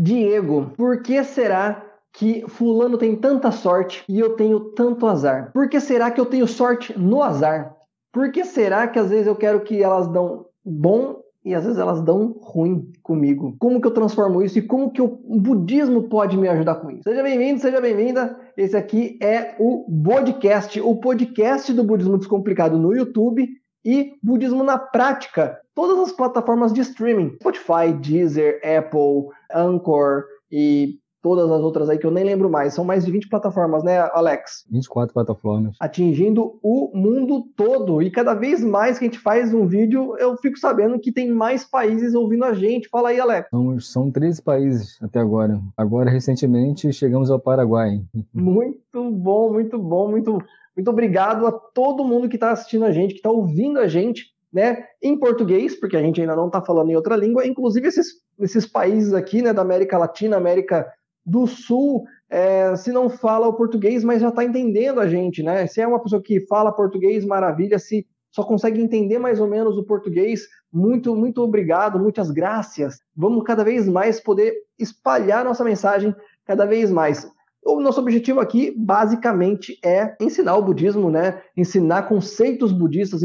Diego, por que será que fulano tem tanta sorte e eu tenho tanto azar? Por que será que eu tenho sorte no azar? Por que será que às vezes eu quero que elas dão bom e às vezes elas dão ruim comigo? Como que eu transformo isso e como que o budismo pode me ajudar com isso? Seja bem-vindo, seja bem-vinda. Esse aqui é o podcast, o podcast do Budismo Descomplicado no YouTube e Budismo na Prática, todas as plataformas de streaming, Spotify, Deezer, Apple, Anchor e todas as outras aí que eu nem lembro mais. São mais de 20 plataformas, né, Alex? 24 plataformas. Atingindo o mundo todo. E cada vez mais que a gente faz um vídeo, eu fico sabendo que tem mais países ouvindo a gente. Fala aí, Alex. São, são 13 países até agora. Agora, recentemente, chegamos ao Paraguai. Muito bom, muito bom, muito, muito obrigado a todo mundo que está assistindo a gente, que está ouvindo a gente. Né, em português, porque a gente ainda não está falando em outra língua, inclusive esses, esses países aqui né, da América Latina, América do Sul, é, se não fala o português, mas já está entendendo a gente, né? Se é uma pessoa que fala português, maravilha. Se só consegue entender mais ou menos o português, muito, muito obrigado, muitas graças. Vamos cada vez mais poder espalhar nossa mensagem cada vez mais. O nosso objetivo aqui, basicamente, é ensinar o budismo, né? Ensinar conceitos budistas,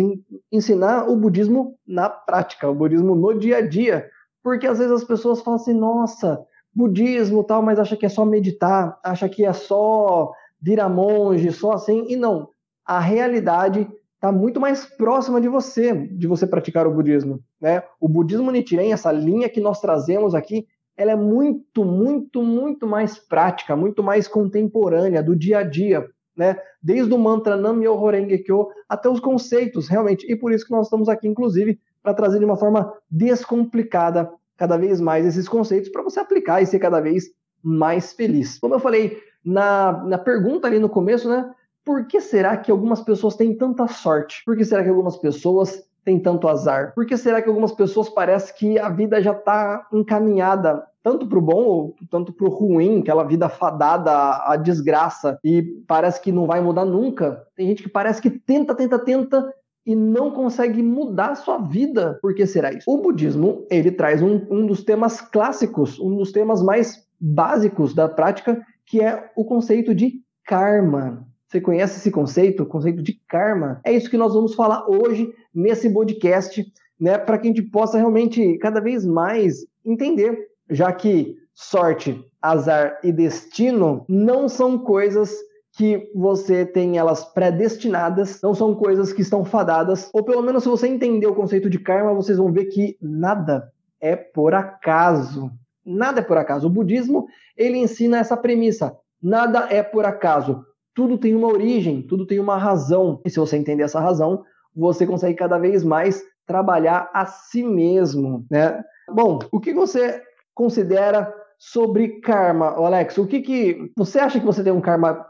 ensinar o budismo na prática, o budismo no dia a dia. Porque às vezes as pessoas falam assim, nossa, budismo tal, mas acha que é só meditar, acha que é só virar monge, só assim, e não. A realidade está muito mais próxima de você, de você praticar o budismo. Né? O budismo Nichiren, essa linha que nós trazemos aqui, ela é muito, muito, muito mais prática, muito mais contemporânea, do dia a dia. Né? Desde o mantra Nam-myoho Renge Kyo até os conceitos, realmente. E por isso que nós estamos aqui, inclusive, para trazer de uma forma descomplicada cada vez mais esses conceitos para você aplicar e ser cada vez mais feliz. Como eu falei na, na pergunta ali no começo, né? Por que será que algumas pessoas têm tanta sorte? Por que será que algumas pessoas têm tanto azar? Por que será que algumas pessoas parece que a vida já está encaminhada tanto para o bom ou tanto para o ruim, aquela vida fadada à desgraça e parece que não vai mudar nunca? Tem gente que parece que tenta, tenta, tenta e não consegue mudar a sua vida. Por que será isso? O budismo, ele traz um, um dos temas clássicos, um dos temas mais básicos da prática, que é o conceito de karma. Você conhece esse conceito? O conceito de karma? É isso que nós vamos falar hoje nesse podcast, né, para que a gente possa realmente cada vez mais entender, já que sorte, azar e destino não são coisas que você tem elas predestinadas, não são coisas que estão fadadas, ou pelo menos se você entender o conceito de karma, vocês vão ver que nada é por acaso. Nada é por acaso. O budismo, ele ensina essa premissa: nada é por acaso. Tudo tem uma origem, tudo tem uma razão. E se você entender essa razão, você consegue cada vez mais trabalhar a si mesmo, né? Bom, o que você considera sobre karma, Alex? O que que você acha que você tem um karma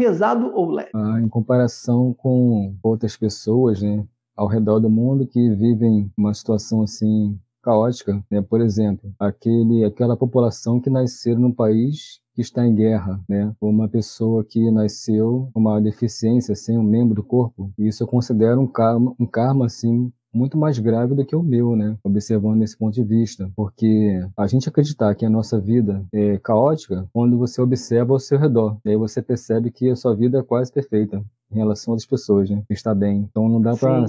pesado ou leve? Ah, em comparação com outras pessoas, né, ao redor do mundo que vivem uma situação assim caótica, né? Por exemplo, aquele, aquela população que nasceu num país que está em guerra, né? Uma pessoa que nasceu com uma deficiência sem um membro do corpo. Isso eu considero um karma, um karma assim muito mais grave do que o meu, né? Observando esse ponto de vista. Porque a gente acreditar que a nossa vida é caótica quando você observa ao seu redor. E aí você percebe que a sua vida é quase perfeita em relação às pessoas, né? Está bem. Então não dá para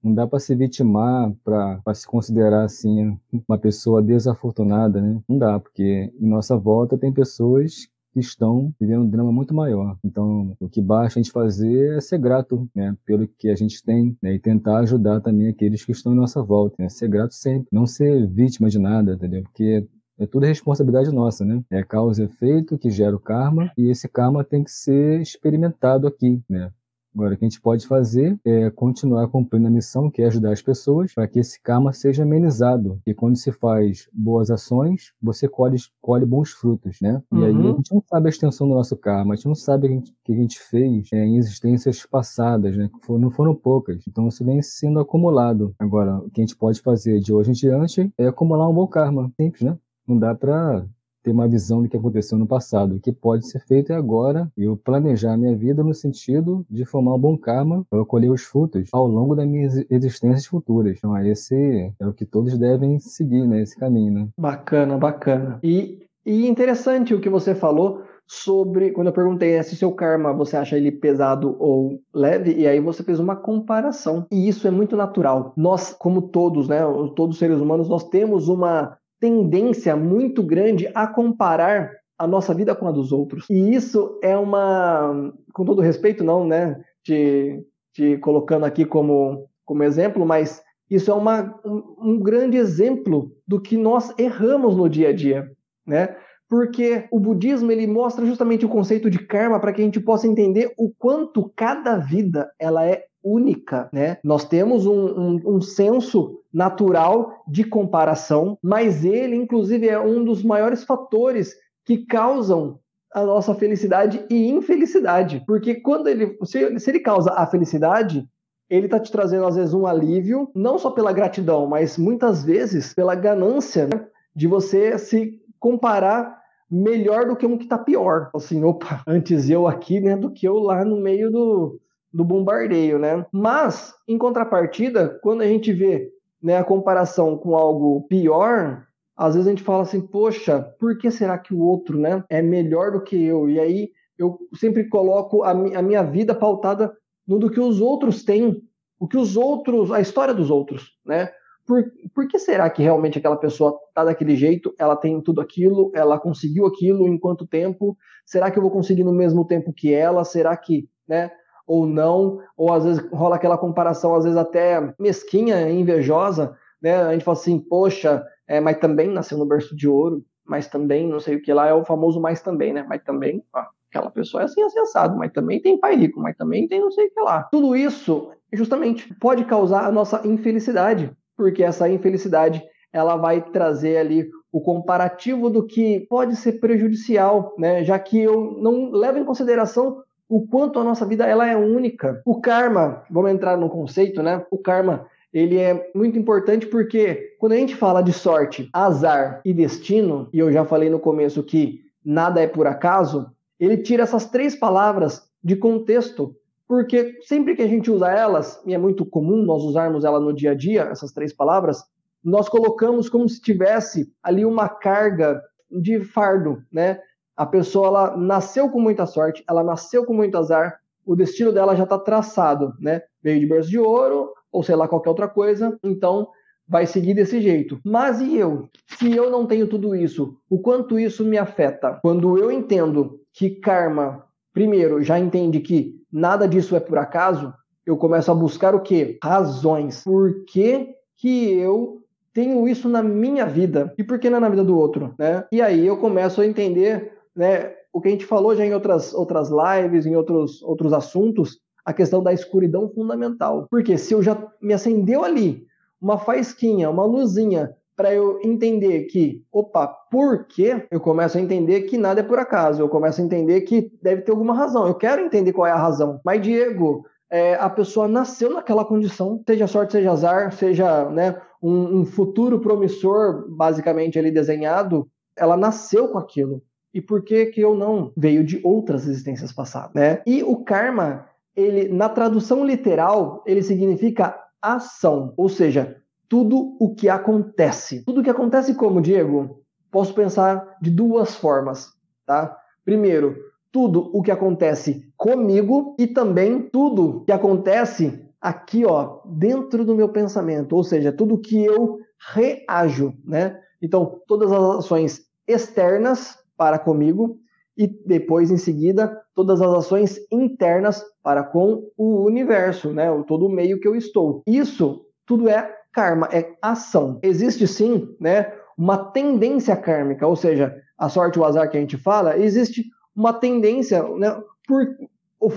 não dá para se vitimar, para se considerar assim uma pessoa desafortunada, né? Não dá, porque em nossa volta tem pessoas estão vivendo um drama muito maior. Então, o que basta a gente fazer é ser grato né, pelo que a gente tem né, e tentar ajudar também aqueles que estão em nossa volta. Né, ser grato sempre, não ser vítima de nada, entendeu? Porque é tudo responsabilidade nossa, né? É causa e efeito que gera o karma e esse karma tem que ser experimentado aqui, né? Agora, o que a gente pode fazer é continuar cumprindo a missão, que é ajudar as pessoas, para que esse karma seja amenizado. E quando se faz boas ações, você colhe, colhe bons frutos, né? E aí a uhum. gente não sabe a extensão do nosso karma, a gente não sabe o que a gente fez é, em existências passadas, né? Que foram, não foram poucas. Então isso vem sendo acumulado. Agora, o que a gente pode fazer de hoje em diante é acumular um bom karma. Simples, né? Não dá para ter uma visão do que aconteceu no passado. O que pode ser feito é agora eu planejar a minha vida no sentido de formar um bom karma para colher os frutos ao longo das minhas existências futuras. Então, esse é o que todos devem seguir, né? Caminho, né? Bacana, bacana. E E interessante o que você falou sobre quando eu perguntei né, se seu karma você acha ele pesado ou leve e aí você fez uma comparação e isso é muito natural nós como todos né todos os seres humanos nós temos uma tendência muito grande a comparar a nossa vida com a dos outros. E isso é uma com todo respeito não né te, te colocando aqui como como exemplo mas isso é uma, um, um grande exemplo do que nós erramos no dia a dia né? Porque o budismo ele mostra justamente o conceito de karma para que a gente possa entender o quanto cada vida ela é única, né? Nós temos um, um, um, senso natural de comparação, mas ele, inclusive, é um dos maiores fatores que causam a nossa felicidade e infelicidade. Porque quando ele, se, se ele causa a felicidade, ele está te trazendo, às vezes, um alívio, não só pela gratidão, mas muitas vezes pela ganância né? de você se comparar melhor do que um que está pior. Assim, opa, antes eu aqui, né, do que eu lá no meio do, do bombardeio, né? Mas, em contrapartida, quando a gente vê né, a comparação com algo pior, às vezes a gente fala assim, poxa, por que será que o outro, né, é melhor do que eu? E aí eu sempre coloco a, mi a minha vida pautada no do que os outros têm, o que os outros, a história dos outros, né? por, por que será que realmente aquela pessoa está daquele jeito? Ela tem tudo aquilo, ela conseguiu aquilo em quanto tempo? Será que eu vou conseguir no mesmo tempo que ela? Será que, né? Ou não? Ou às vezes rola aquela comparação, às vezes até mesquinha, invejosa, né? A gente fala assim, poxa, é, mas também nasceu no berço de ouro, mas também não sei o que lá, é o famoso mais também, né? Mas também, ó, aquela pessoa é assim acessado, mas também tem pai rico, mas também tem não sei o que lá. Tudo isso, justamente, pode causar a nossa infelicidade porque essa infelicidade ela vai trazer ali o comparativo do que pode ser prejudicial, né? Já que eu não levo em consideração o quanto a nossa vida ela é única. O karma, vamos entrar no conceito, né? O karma ele é muito importante porque quando a gente fala de sorte, azar e destino, e eu já falei no começo que nada é por acaso, ele tira essas três palavras de contexto porque sempre que a gente usa elas, e é muito comum nós usarmos ela no dia a dia, essas três palavras, nós colocamos como se tivesse ali uma carga de fardo, né? A pessoa ela nasceu com muita sorte, ela nasceu com muito azar, o destino dela já está traçado, né? Veio de berço de ouro, ou sei lá, qualquer outra coisa, então vai seguir desse jeito. Mas e eu? Se eu não tenho tudo isso, o quanto isso me afeta? Quando eu entendo que karma, primeiro, já entende que nada disso é por acaso, eu começo a buscar o quê? Razões. Por que, que eu tenho isso na minha vida e por que não é na vida do outro, né? E aí eu começo a entender, né, o que a gente falou já em outras, outras lives, em outros, outros assuntos, a questão da escuridão fundamental. Porque se eu já me acendeu ali uma faísquinha, uma luzinha para eu entender que, opa, por quê? Eu começo a entender que nada é por acaso. Eu começo a entender que deve ter alguma razão. Eu quero entender qual é a razão. Mas, Diego, é, a pessoa nasceu naquela condição, seja sorte, seja azar, seja né, um, um futuro promissor, basicamente ali desenhado, ela nasceu com aquilo. E por que que eu não? Veio de outras existências passadas, né? E o karma, ele na tradução literal, ele significa ação, ou seja, tudo o que acontece. Tudo o que acontece como, Diego? Posso pensar de duas formas, tá? Primeiro, tudo o que acontece comigo e também tudo que acontece aqui, ó, dentro do meu pensamento, ou seja, tudo que eu reajo, né? Então, todas as ações externas para comigo e depois em seguida todas as ações internas para com o universo, né? Todo o meio que eu estou. Isso tudo é karma, é ação. Existe sim, né, uma tendência kármica, ou seja, a sorte o azar que a gente fala, existe uma tendência, né, por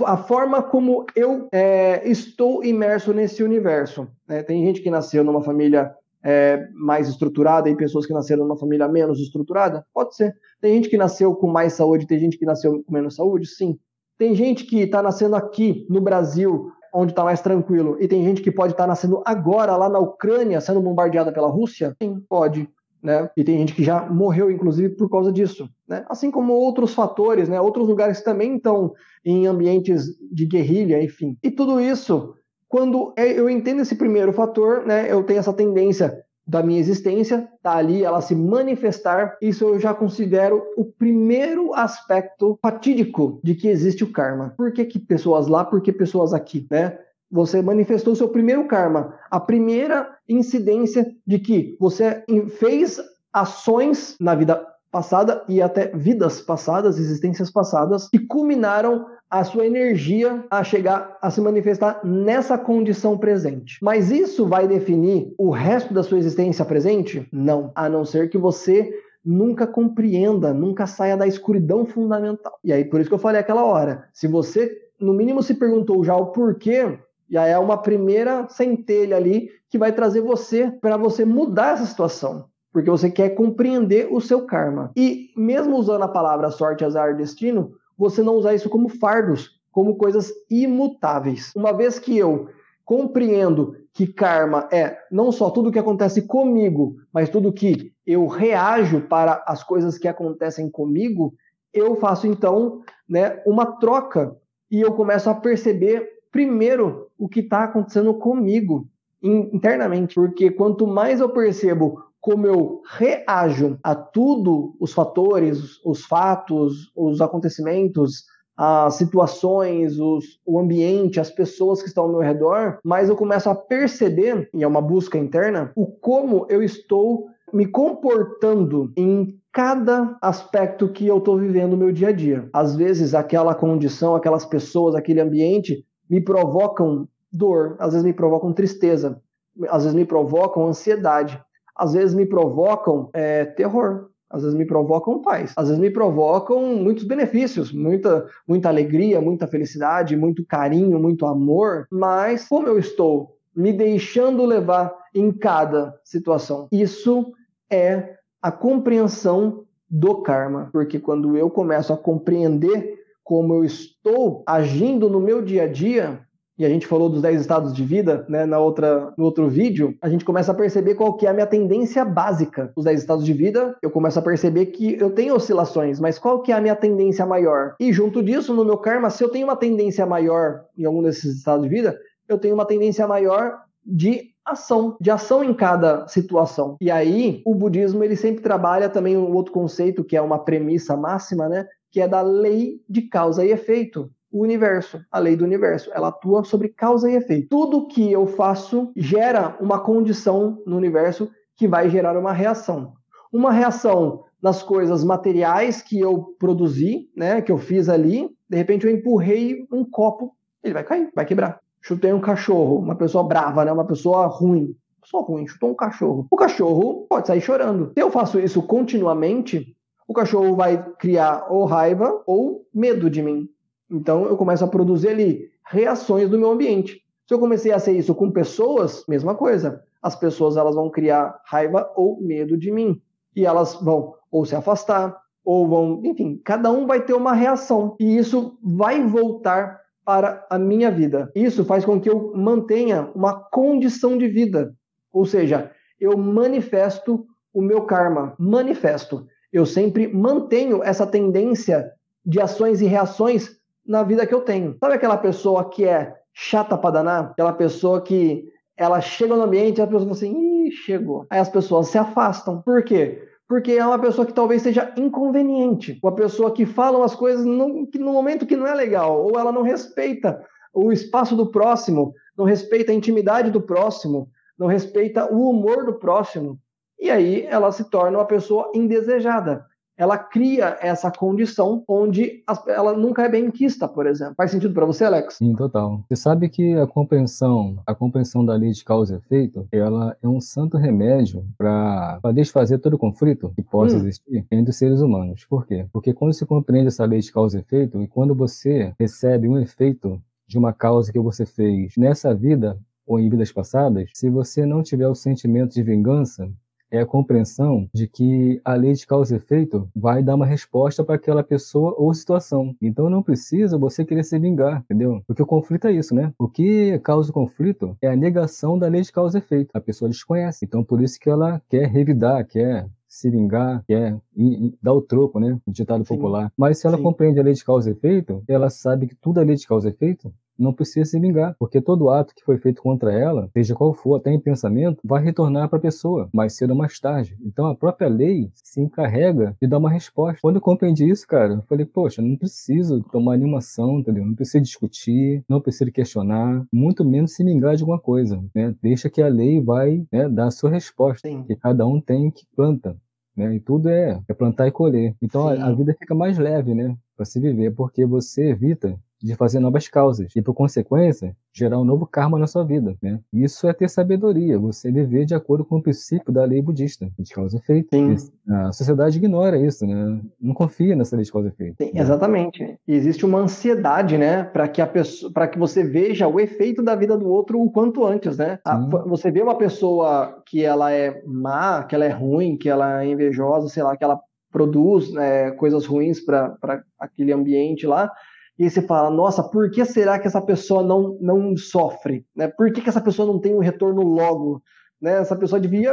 a forma como eu é, estou imerso nesse universo. Né? Tem gente que nasceu numa família é, mais estruturada e pessoas que nasceram numa família menos estruturada? Pode ser. Tem gente que nasceu com mais saúde, tem gente que nasceu com menos saúde? Sim. Tem gente que está nascendo aqui no Brasil onde está mais tranquilo, e tem gente que pode estar tá nascendo agora lá na Ucrânia, sendo bombardeada pela Rússia? Sim, pode. Né? E tem gente que já morreu, inclusive, por causa disso. Né? Assim como outros fatores, né? outros lugares também estão em ambientes de guerrilha, enfim. E tudo isso, quando eu entendo esse primeiro fator, né, eu tenho essa tendência da minha existência, tá ali, ela se manifestar, isso eu já considero o primeiro aspecto fatídico de que existe o karma. Por que, que pessoas lá, por que pessoas aqui, né? Você manifestou seu primeiro karma, a primeira incidência de que você fez ações na vida passada e até vidas passadas, existências passadas, que culminaram a sua energia a chegar a se manifestar nessa condição presente. Mas isso vai definir o resto da sua existência presente? Não, a não ser que você nunca compreenda, nunca saia da escuridão fundamental. E aí por isso que eu falei aquela hora, se você no mínimo se perguntou já o porquê, já é uma primeira centelha ali que vai trazer você para você mudar essa situação porque você quer compreender o seu karma. E mesmo usando a palavra sorte, azar, destino, você não usar isso como fardos, como coisas imutáveis. Uma vez que eu compreendo que karma é não só tudo que acontece comigo, mas tudo que eu reajo para as coisas que acontecem comigo, eu faço então né, uma troca e eu começo a perceber primeiro o que está acontecendo comigo internamente, porque quanto mais eu percebo como eu reajo a tudo, os fatores, os fatos, os acontecimentos, as situações, os, o ambiente, as pessoas que estão ao meu redor, mas eu começo a perceber, e é uma busca interna, o como eu estou me comportando em cada aspecto que eu estou vivendo no meu dia a dia. Às vezes, aquela condição, aquelas pessoas, aquele ambiente me provocam dor, às vezes me provocam tristeza, às vezes me provocam ansiedade às vezes me provocam é, terror, às vezes me provocam paz, às vezes me provocam muitos benefícios, muita, muita alegria, muita felicidade, muito carinho, muito amor, mas como eu estou me deixando levar em cada situação, isso é a compreensão do karma, porque quando eu começo a compreender como eu estou agindo no meu dia a dia, e a gente falou dos 10 estados de vida, né, na outra, no outro vídeo, a gente começa a perceber qual que é a minha tendência básica. Os 10 estados de vida, eu começo a perceber que eu tenho oscilações, mas qual que é a minha tendência maior? E junto disso, no meu karma, se eu tenho uma tendência maior em algum desses estados de vida, eu tenho uma tendência maior de ação, de ação em cada situação. E aí, o budismo ele sempre trabalha também um outro conceito que é uma premissa máxima, né, que é da lei de causa e efeito o universo, a lei do universo. Ela atua sobre causa e efeito. Tudo que eu faço gera uma condição no universo que vai gerar uma reação. Uma reação nas coisas materiais que eu produzi, né, que eu fiz ali. De repente eu empurrei um copo, ele vai cair, vai quebrar. Chutei um cachorro, uma pessoa brava, né, uma pessoa ruim. Pessoa ruim, chutou um cachorro. O cachorro pode sair chorando. Se eu faço isso continuamente, o cachorro vai criar ou raiva ou medo de mim. Então eu começo a produzir ali reações do meu ambiente. Se eu comecei a ser isso com pessoas, mesma coisa. As pessoas elas vão criar raiva ou medo de mim e elas vão ou se afastar ou vão, enfim, cada um vai ter uma reação e isso vai voltar para a minha vida. Isso faz com que eu mantenha uma condição de vida, ou seja, eu manifesto o meu karma, manifesto. Eu sempre mantenho essa tendência de ações e reações na vida que eu tenho. Sabe aquela pessoa que é chata pra danar? Aquela pessoa que ela chega no ambiente e a pessoa fala assim, ih, chegou. Aí as pessoas se afastam. Por quê? Porque é uma pessoa que talvez seja inconveniente. Uma pessoa que fala umas coisas no, no momento que não é legal. Ou ela não respeita o espaço do próximo, não respeita a intimidade do próximo, não respeita o humor do próximo. E aí ela se torna uma pessoa indesejada ela cria essa condição onde ela nunca é bem quista, por exemplo. Faz sentido para você, Alex? Sim, total. Você sabe que a compreensão, a compreensão da lei de causa e efeito, ela é um santo remédio para desfazer todo o conflito que possa hum. existir entre os seres humanos. Por quê? Porque quando se compreende essa lei de causa e efeito e quando você recebe um efeito de uma causa que você fez nessa vida ou em vidas passadas, se você não tiver o sentimento de vingança, é a compreensão de que a lei de causa e efeito vai dar uma resposta para aquela pessoa ou situação. Então não precisa você querer se vingar, entendeu? Porque o conflito é isso, né? O que causa o conflito é a negação da lei de causa e efeito. A pessoa desconhece. Então por isso que ela quer revidar, quer se vingar, quer dar o troco, né? O ditado Sim. popular. Mas se ela Sim. compreende a lei de causa e efeito, ela sabe que tudo é lei de causa e efeito, não precisa se vingar, porque todo ato que foi feito contra ela, seja qual for, até em pensamento, vai retornar para a pessoa, mais cedo ou mais tarde. Então a própria lei se encarrega de dar uma resposta. Quando eu compreendi isso, cara, eu falei, poxa, não preciso tomar nenhuma ação, entendeu? Não preciso discutir, não preciso questionar, muito menos se vingar de alguma coisa, né? Deixa que a lei vai né, dar a sua resposta, Sim. que cada um tem que planta. Né? E tudo é, é plantar e colher. Então a, a, vida fica mais leve, né? Para se viver, porque você evita de fazer novas causas e, por consequência, gerar um novo karma na sua vida. Né? Isso é ter sabedoria, você viver de acordo com o princípio da lei budista, de causa e efeito. Sim. A sociedade ignora isso, né? não confia nessa lei de causa e efeito. Sim, né? Exatamente. existe uma ansiedade né, para que, a pessoa, que você veja o efeito da vida do outro o quanto antes. Né? A, você vê uma pessoa que ela é má, que ela é ruim, que ela é invejosa, sei lá, que ela produz né, coisas ruins para aquele ambiente lá, e você fala, nossa, por que será que essa pessoa não, não sofre? Né? Por que, que essa pessoa não tem um retorno logo? Né? Essa pessoa devia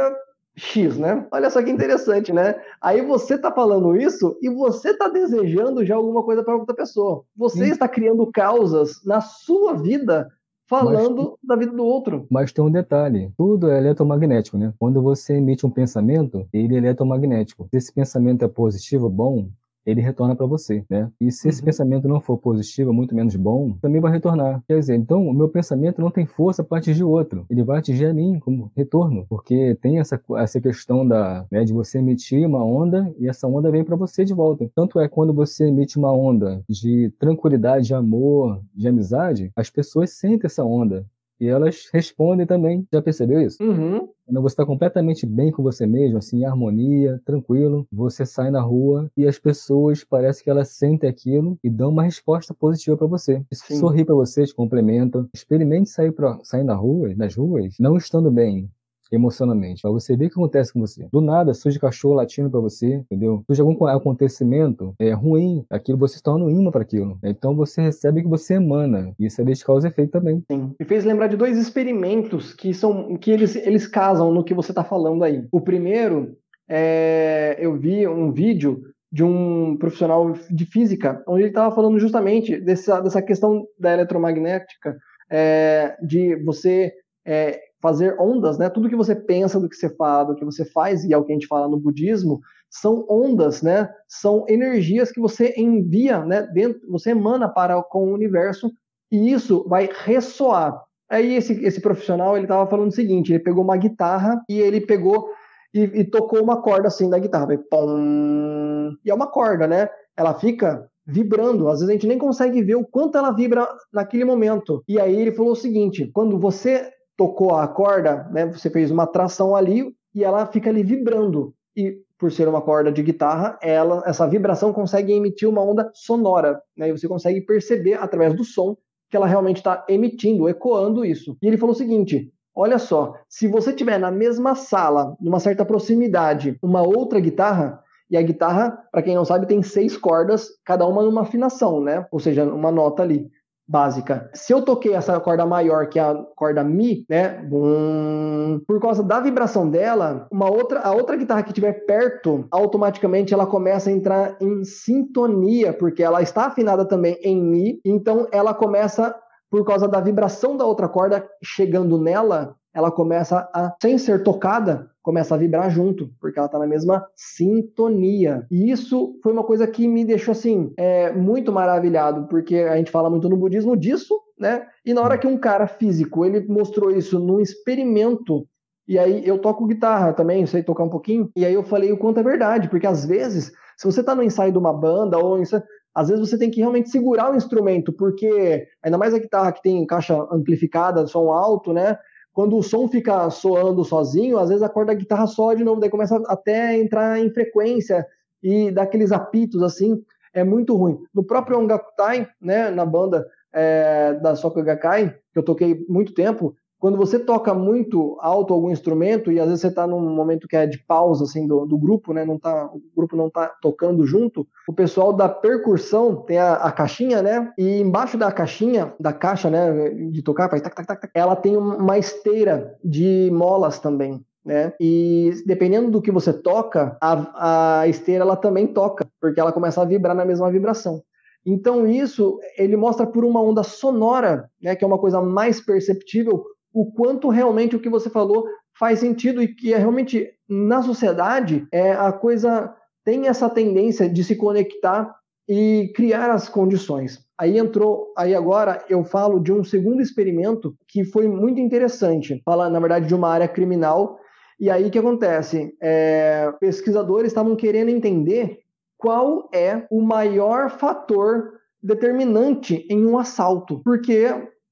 X, né? Olha só que interessante, né? Aí você tá falando isso e você tá desejando já alguma coisa para outra pessoa. Você Sim. está criando causas na sua vida falando mas, da vida do outro. Mas tem um detalhe: tudo é eletromagnético, né? Quando você emite um pensamento, ele é eletromagnético. Se esse pensamento é positivo, bom, ele retorna para você, né? E se esse uhum. pensamento não for positivo, muito menos bom, também vai retornar. Quer dizer, então o meu pensamento não tem força para atingir outro. Ele vai atingir a mim como retorno, porque tem essa, essa questão da, né, de você emitir uma onda e essa onda vem para você de volta. Tanto é quando você emite uma onda de tranquilidade, de amor, de amizade, as pessoas sentem essa onda. E elas respondem também. Já percebeu isso? Uhum. Quando você está completamente bem com você mesmo, assim, em harmonia, tranquilo, você sai na rua e as pessoas parece que elas sentem aquilo e dão uma resposta positiva para você. Sorri para você, te complementa. Experimente sair, pra, sair na rua, nas ruas, não estando bem, emocionalmente. Pra você ver o que acontece com você. Do nada, surge cachorro latindo para você, entendeu? Surge algum acontecimento é, ruim, aquilo você se torna um imã para aquilo. Então você recebe que você emana. E isso é de causa e efeito também. Sim. Me fez lembrar de dois experimentos que são que eles, eles casam no que você tá falando aí. O primeiro é, eu vi um vídeo de um profissional de física, onde ele estava falando justamente dessa, dessa questão da eletromagnética, é, de você é, fazer ondas, né? Tudo que você pensa, do que você fala, do que você faz, e é o que a gente fala no budismo, são ondas, né? São energias que você envia, né? Dentro, você emana para com o universo e isso vai ressoar. Aí esse, esse profissional ele estava falando o seguinte: ele pegou uma guitarra e ele pegou e, e tocou uma corda assim da guitarra, vai, pom, e é uma corda, né? Ela fica vibrando. Às vezes a gente nem consegue ver o quanto ela vibra naquele momento. E aí ele falou o seguinte: quando você tocou a corda, né, você fez uma tração ali e ela fica ali vibrando. E por ser uma corda de guitarra, ela, essa vibração consegue emitir uma onda sonora, né, e você consegue perceber através do som que ela realmente está emitindo, ecoando isso. E ele falou o seguinte: olha só, se você tiver na mesma sala, numa certa proximidade, uma outra guitarra, e a guitarra, para quem não sabe, tem seis cordas, cada uma numa afinação, né? Ou seja, uma nota ali básica. Se eu toquei essa corda maior, que é a corda Mi, né? Bum, por causa da vibração dela, uma outra, a outra guitarra que estiver perto, automaticamente ela começa a entrar em sintonia, porque ela está afinada também em Mi, então ela começa por causa da vibração da outra corda chegando nela, ela começa a, sem ser tocada, começa a vibrar junto, porque ela está na mesma sintonia. E isso foi uma coisa que me deixou assim é, muito maravilhado, porque a gente fala muito no budismo disso, né? E na hora que um cara físico ele mostrou isso num experimento e aí eu toco guitarra também, sei tocar um pouquinho. E aí eu falei o quanto é verdade, porque às vezes, se você está no ensaio de uma banda ou às vezes você tem que realmente segurar o instrumento, porque ainda mais a guitarra que tem caixa amplificada, som alto, né? Quando o som fica soando sozinho, às vezes a corda da guitarra soa de novo, daí começa até a entrar em frequência e dá aqueles apitos assim, é muito ruim. No próprio Ongakutai, né, na banda é, da Soka Gakkai, que eu toquei muito tempo, quando você toca muito alto algum instrumento e às vezes você está num momento que é de pausa assim do, do, grupo, né? Não tá, o grupo não está tocando junto. O pessoal da percussão tem a, a, caixinha, né? E embaixo da caixinha, da caixa, né? De tocar, faz tac, tac, tac, tac, ela tem uma esteira de molas também. Né? E dependendo do que você toca, a, a esteira ela também toca, porque ela começa a vibrar na mesma vibração. Então isso ele mostra por uma onda sonora, né, que é uma coisa mais perceptível, o quanto realmente o que você falou faz sentido e que é realmente na sociedade é a coisa tem essa tendência de se conectar e criar as condições. Aí entrou, aí agora eu falo de um segundo experimento que foi muito interessante, fala na verdade de uma área criminal. E aí o que acontece? É, pesquisadores estavam querendo entender qual é o maior fator determinante em um assalto, porque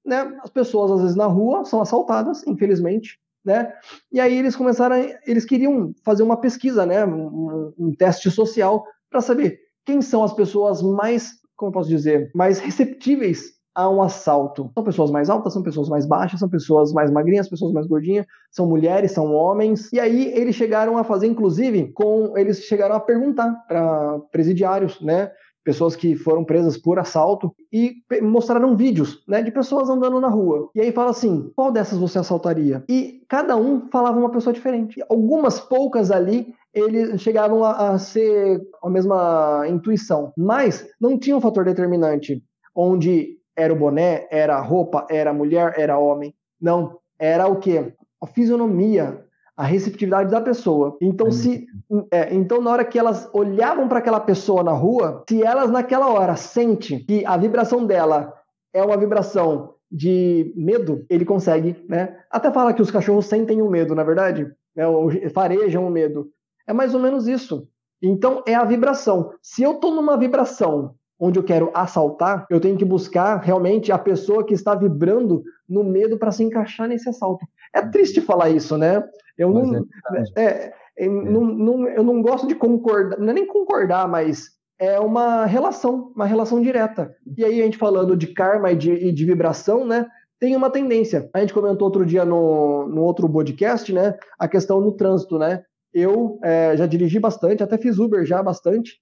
né, as pessoas às vezes na rua são assaltadas, infelizmente, né? E aí eles começaram, a, eles queriam fazer uma pesquisa, né, um, um teste social para saber quem são as pessoas mais, como posso dizer, mais receptíveis a um assalto. São pessoas mais altas, são pessoas mais baixas, são pessoas mais magrinhas, pessoas mais gordinhas, são mulheres, são homens. E aí eles chegaram a fazer, inclusive, com eles chegaram a perguntar para presidiários, né? Pessoas que foram presas por assalto e mostraram vídeos, né, de pessoas andando na rua. E aí fala assim: qual dessas você assaltaria? E cada um falava uma pessoa diferente. Algumas poucas ali eles chegavam a, a ser a mesma intuição, mas não tinha um fator determinante onde era o boné, era a roupa, era a mulher, era homem. Não, era o que? A fisionomia, a receptividade da pessoa. Então, se, é, então na hora que elas olhavam para aquela pessoa na rua, se elas naquela hora sentem que a vibração dela é uma vibração de medo, ele consegue, né? Até fala que os cachorros sentem o medo, na verdade, né? farejam o medo. É mais ou menos isso. Então é a vibração. Se eu estou numa vibração onde eu quero assaltar, eu tenho que buscar realmente a pessoa que está vibrando no medo para se encaixar nesse assalto. É triste falar isso, né? Eu não, é, é, é, não, não, eu não gosto de concordar, não é nem concordar, mas é uma relação, uma relação direta. E aí a gente falando de karma e de, e de vibração, né? Tem uma tendência. A gente comentou outro dia no, no outro podcast, né? A questão no trânsito, né? Eu é, já dirigi bastante, até fiz Uber já bastante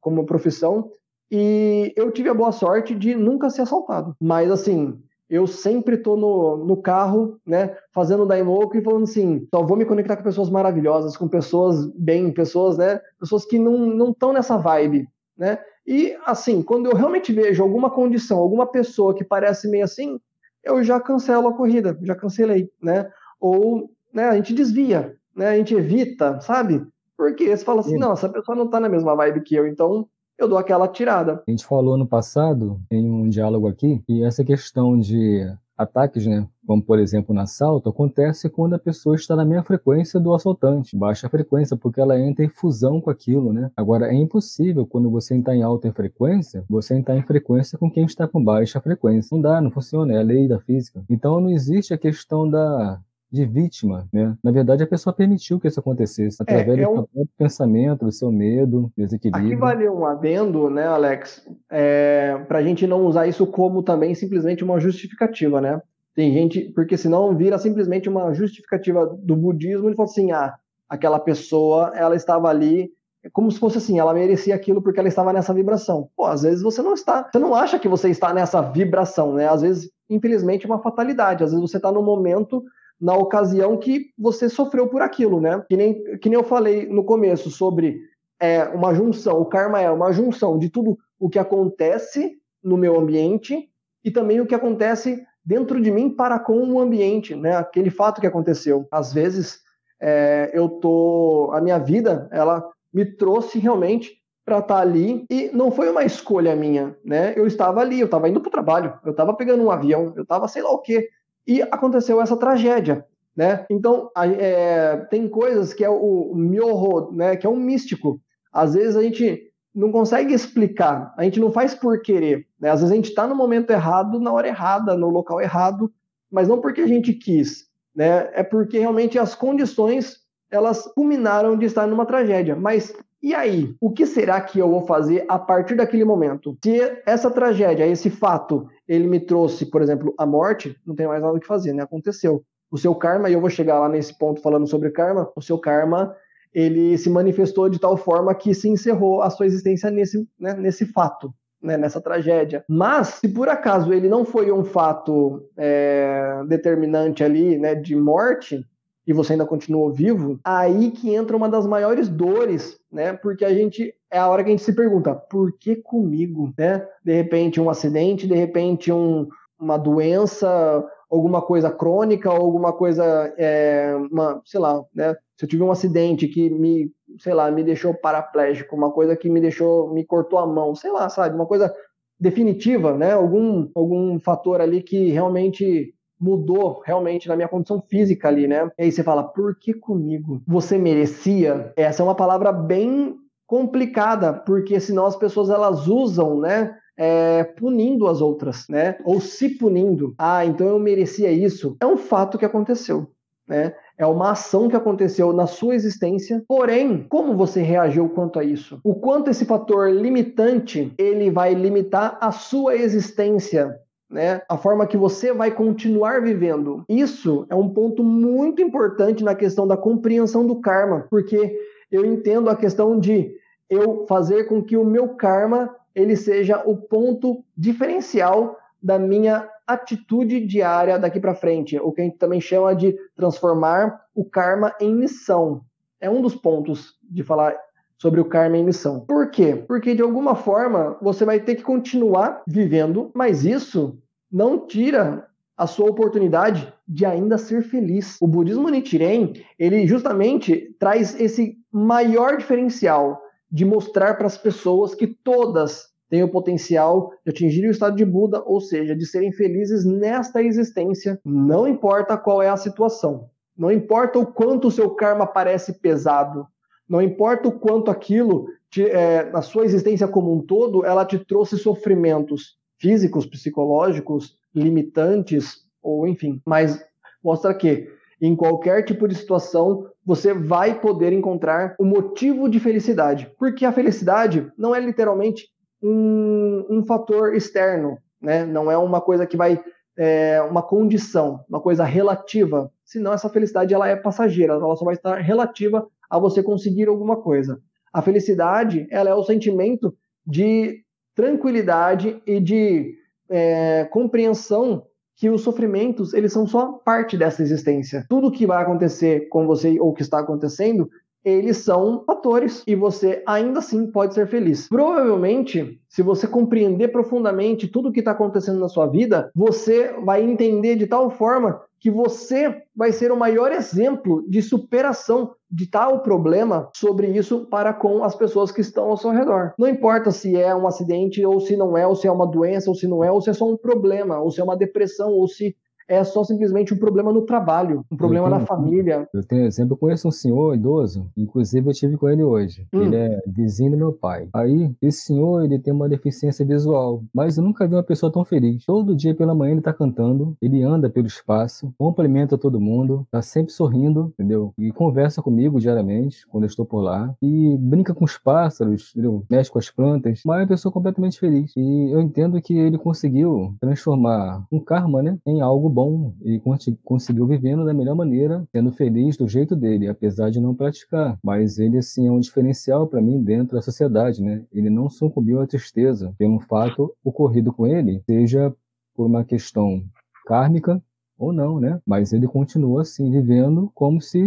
como profissão, e eu tive a boa sorte de nunca ser assaltado. Mas assim, eu sempre estou no, no carro, né, fazendo daimoku e falando assim, só vou me conectar com pessoas maravilhosas, com pessoas bem, pessoas, né, pessoas que não estão nessa vibe, né, e assim, quando eu realmente vejo alguma condição, alguma pessoa que parece meio assim, eu já cancelo a corrida, já cancelei, né, ou, né, a gente desvia, né, a gente evita, sabe, porque você fala assim, Sim. não, essa pessoa não está na mesma vibe que eu, então eu dou aquela tirada. A gente falou no passado, em um diálogo aqui, que essa questão de ataques, né, como por exemplo no assalto, acontece quando a pessoa está na mesma frequência do assaltante, baixa frequência, porque ela entra em fusão com aquilo, né? Agora, é impossível quando você está em alta frequência, você entrar em frequência com quem está com baixa frequência. Não dá, não funciona, é a lei da física. Então não existe a questão da de vítima, né? Na verdade, a pessoa permitiu que isso acontecesse, através é, é um... do pensamento, do seu medo, desequilíbrio. Aqui vale um adendo, né, Alex, é, para a gente não usar isso como também simplesmente uma justificativa, né? Tem gente, porque senão vira simplesmente uma justificativa do budismo e fala assim, ah, aquela pessoa, ela estava ali como se fosse assim, ela merecia aquilo porque ela estava nessa vibração. Pô, às vezes você não está, você não acha que você está nessa vibração, né? Às vezes, infelizmente, é uma fatalidade. Às vezes você está num momento na ocasião que você sofreu por aquilo, né? Que nem, que nem eu falei no começo sobre é, uma junção, o karma é uma junção de tudo o que acontece no meu ambiente e também o que acontece dentro de mim para com o ambiente, né? Aquele fato que aconteceu. Às vezes é, eu tô, a minha vida, ela me trouxe realmente para estar tá ali e não foi uma escolha minha, né? Eu estava ali, eu estava indo para o trabalho, eu estava pegando um avião, eu estava sei lá o quê e aconteceu essa tragédia. Né? Então, é, tem coisas que é o, o myoho, né, que é um místico. Às vezes a gente não consegue explicar, a gente não faz por querer. Né? Às vezes a gente está no momento errado, na hora errada, no local errado, mas não porque a gente quis, né? é porque realmente as condições elas culminaram de estar numa tragédia. Mas e aí? O que será que eu vou fazer a partir daquele momento? Se essa tragédia, esse fato, ele me trouxe, por exemplo, a morte, não tem mais nada o que fazer, né? Aconteceu. O seu karma, e eu vou chegar lá nesse ponto falando sobre karma, o seu karma, ele se manifestou de tal forma que se encerrou a sua existência nesse, né, nesse fato. Né, nessa tragédia. Mas, se por acaso ele não foi um fato é, determinante ali, né, de morte, e você ainda continuou vivo, aí que entra uma das maiores dores, né? Porque a gente é a hora que a gente se pergunta, por que comigo, né? De repente um acidente, de repente um, uma doença, alguma coisa crônica, alguma coisa, é, uma, sei lá, né? Se eu tive um acidente que me, sei lá, me deixou paraplégico, uma coisa que me deixou, me cortou a mão, sei lá, sabe? Uma coisa definitiva, né? Algum, algum fator ali que realmente mudou realmente na minha condição física ali, né? E aí você fala, por que comigo? Você merecia? Essa é uma palavra bem complicada, porque senão as pessoas elas usam, né? É, punindo as outras, né? Ou se punindo. Ah, então eu merecia isso. É um fato que aconteceu, né? É uma ação que aconteceu na sua existência. Porém, como você reagiu quanto a isso? O quanto esse fator limitante ele vai limitar a sua existência né? A forma que você vai continuar vivendo. Isso é um ponto muito importante na questão da compreensão do karma, porque eu entendo a questão de eu fazer com que o meu karma ele seja o ponto diferencial da minha atitude diária daqui para frente, o que a gente também chama de transformar o karma em missão. É um dos pontos de falar sobre o karma em missão. Por quê? Porque de alguma forma você vai ter que continuar vivendo, mas isso não tira a sua oportunidade de ainda ser feliz. O budismo Nichiren, ele justamente traz esse maior diferencial de mostrar para as pessoas que todas têm o potencial de atingir o estado de Buda, ou seja, de serem felizes nesta existência, não importa qual é a situação. Não importa o quanto o seu karma parece pesado, não importa o quanto aquilo, te, é, na sua existência como um todo, ela te trouxe sofrimentos físicos, psicológicos, limitantes, ou enfim. Mas mostra que em qualquer tipo de situação você vai poder encontrar o motivo de felicidade. Porque a felicidade não é literalmente um, um fator externo, né? não é uma coisa que vai. É, uma condição, uma coisa relativa. Senão essa felicidade ela é passageira, ela só vai estar relativa a você conseguir alguma coisa. A felicidade, ela é o sentimento de tranquilidade e de é, compreensão que os sofrimentos eles são só parte dessa existência. Tudo que vai acontecer com você ou que está acontecendo eles são fatores e você ainda assim pode ser feliz. Provavelmente, se você compreender profundamente tudo o que está acontecendo na sua vida, você vai entender de tal forma que você vai ser o maior exemplo de superação de tal problema sobre isso para com as pessoas que estão ao seu redor. Não importa se é um acidente ou se não é, ou se é uma doença ou se não é, ou se é só um problema, ou se é uma depressão, ou se é só simplesmente um problema no trabalho, um problema tenho, na família. Eu tenho exemplo, eu conheço um senhor idoso, inclusive eu tive com ele hoje. Hum. Ele é vizinho do meu pai. Aí, esse senhor, ele tem uma deficiência visual, mas eu nunca vi uma pessoa tão feliz. Todo dia pela manhã ele tá cantando, ele anda pelo espaço, cumprimenta todo mundo, tá sempre sorrindo, entendeu? E conversa comigo diariamente, quando eu estou por lá, e brinca com os pássaros, entendeu? Mexe com as plantas, mas é uma pessoa completamente feliz. E eu entendo que ele conseguiu transformar um karma, né, em algo bom e conseguiu vivendo da melhor maneira, sendo feliz do jeito dele, apesar de não praticar. Mas ele, assim, é um diferencial para mim dentro da sociedade, né? Ele não sucumbiu à tristeza pelo fato ocorrido com ele, seja por uma questão kármica ou não, né? Mas ele continua assim, vivendo como se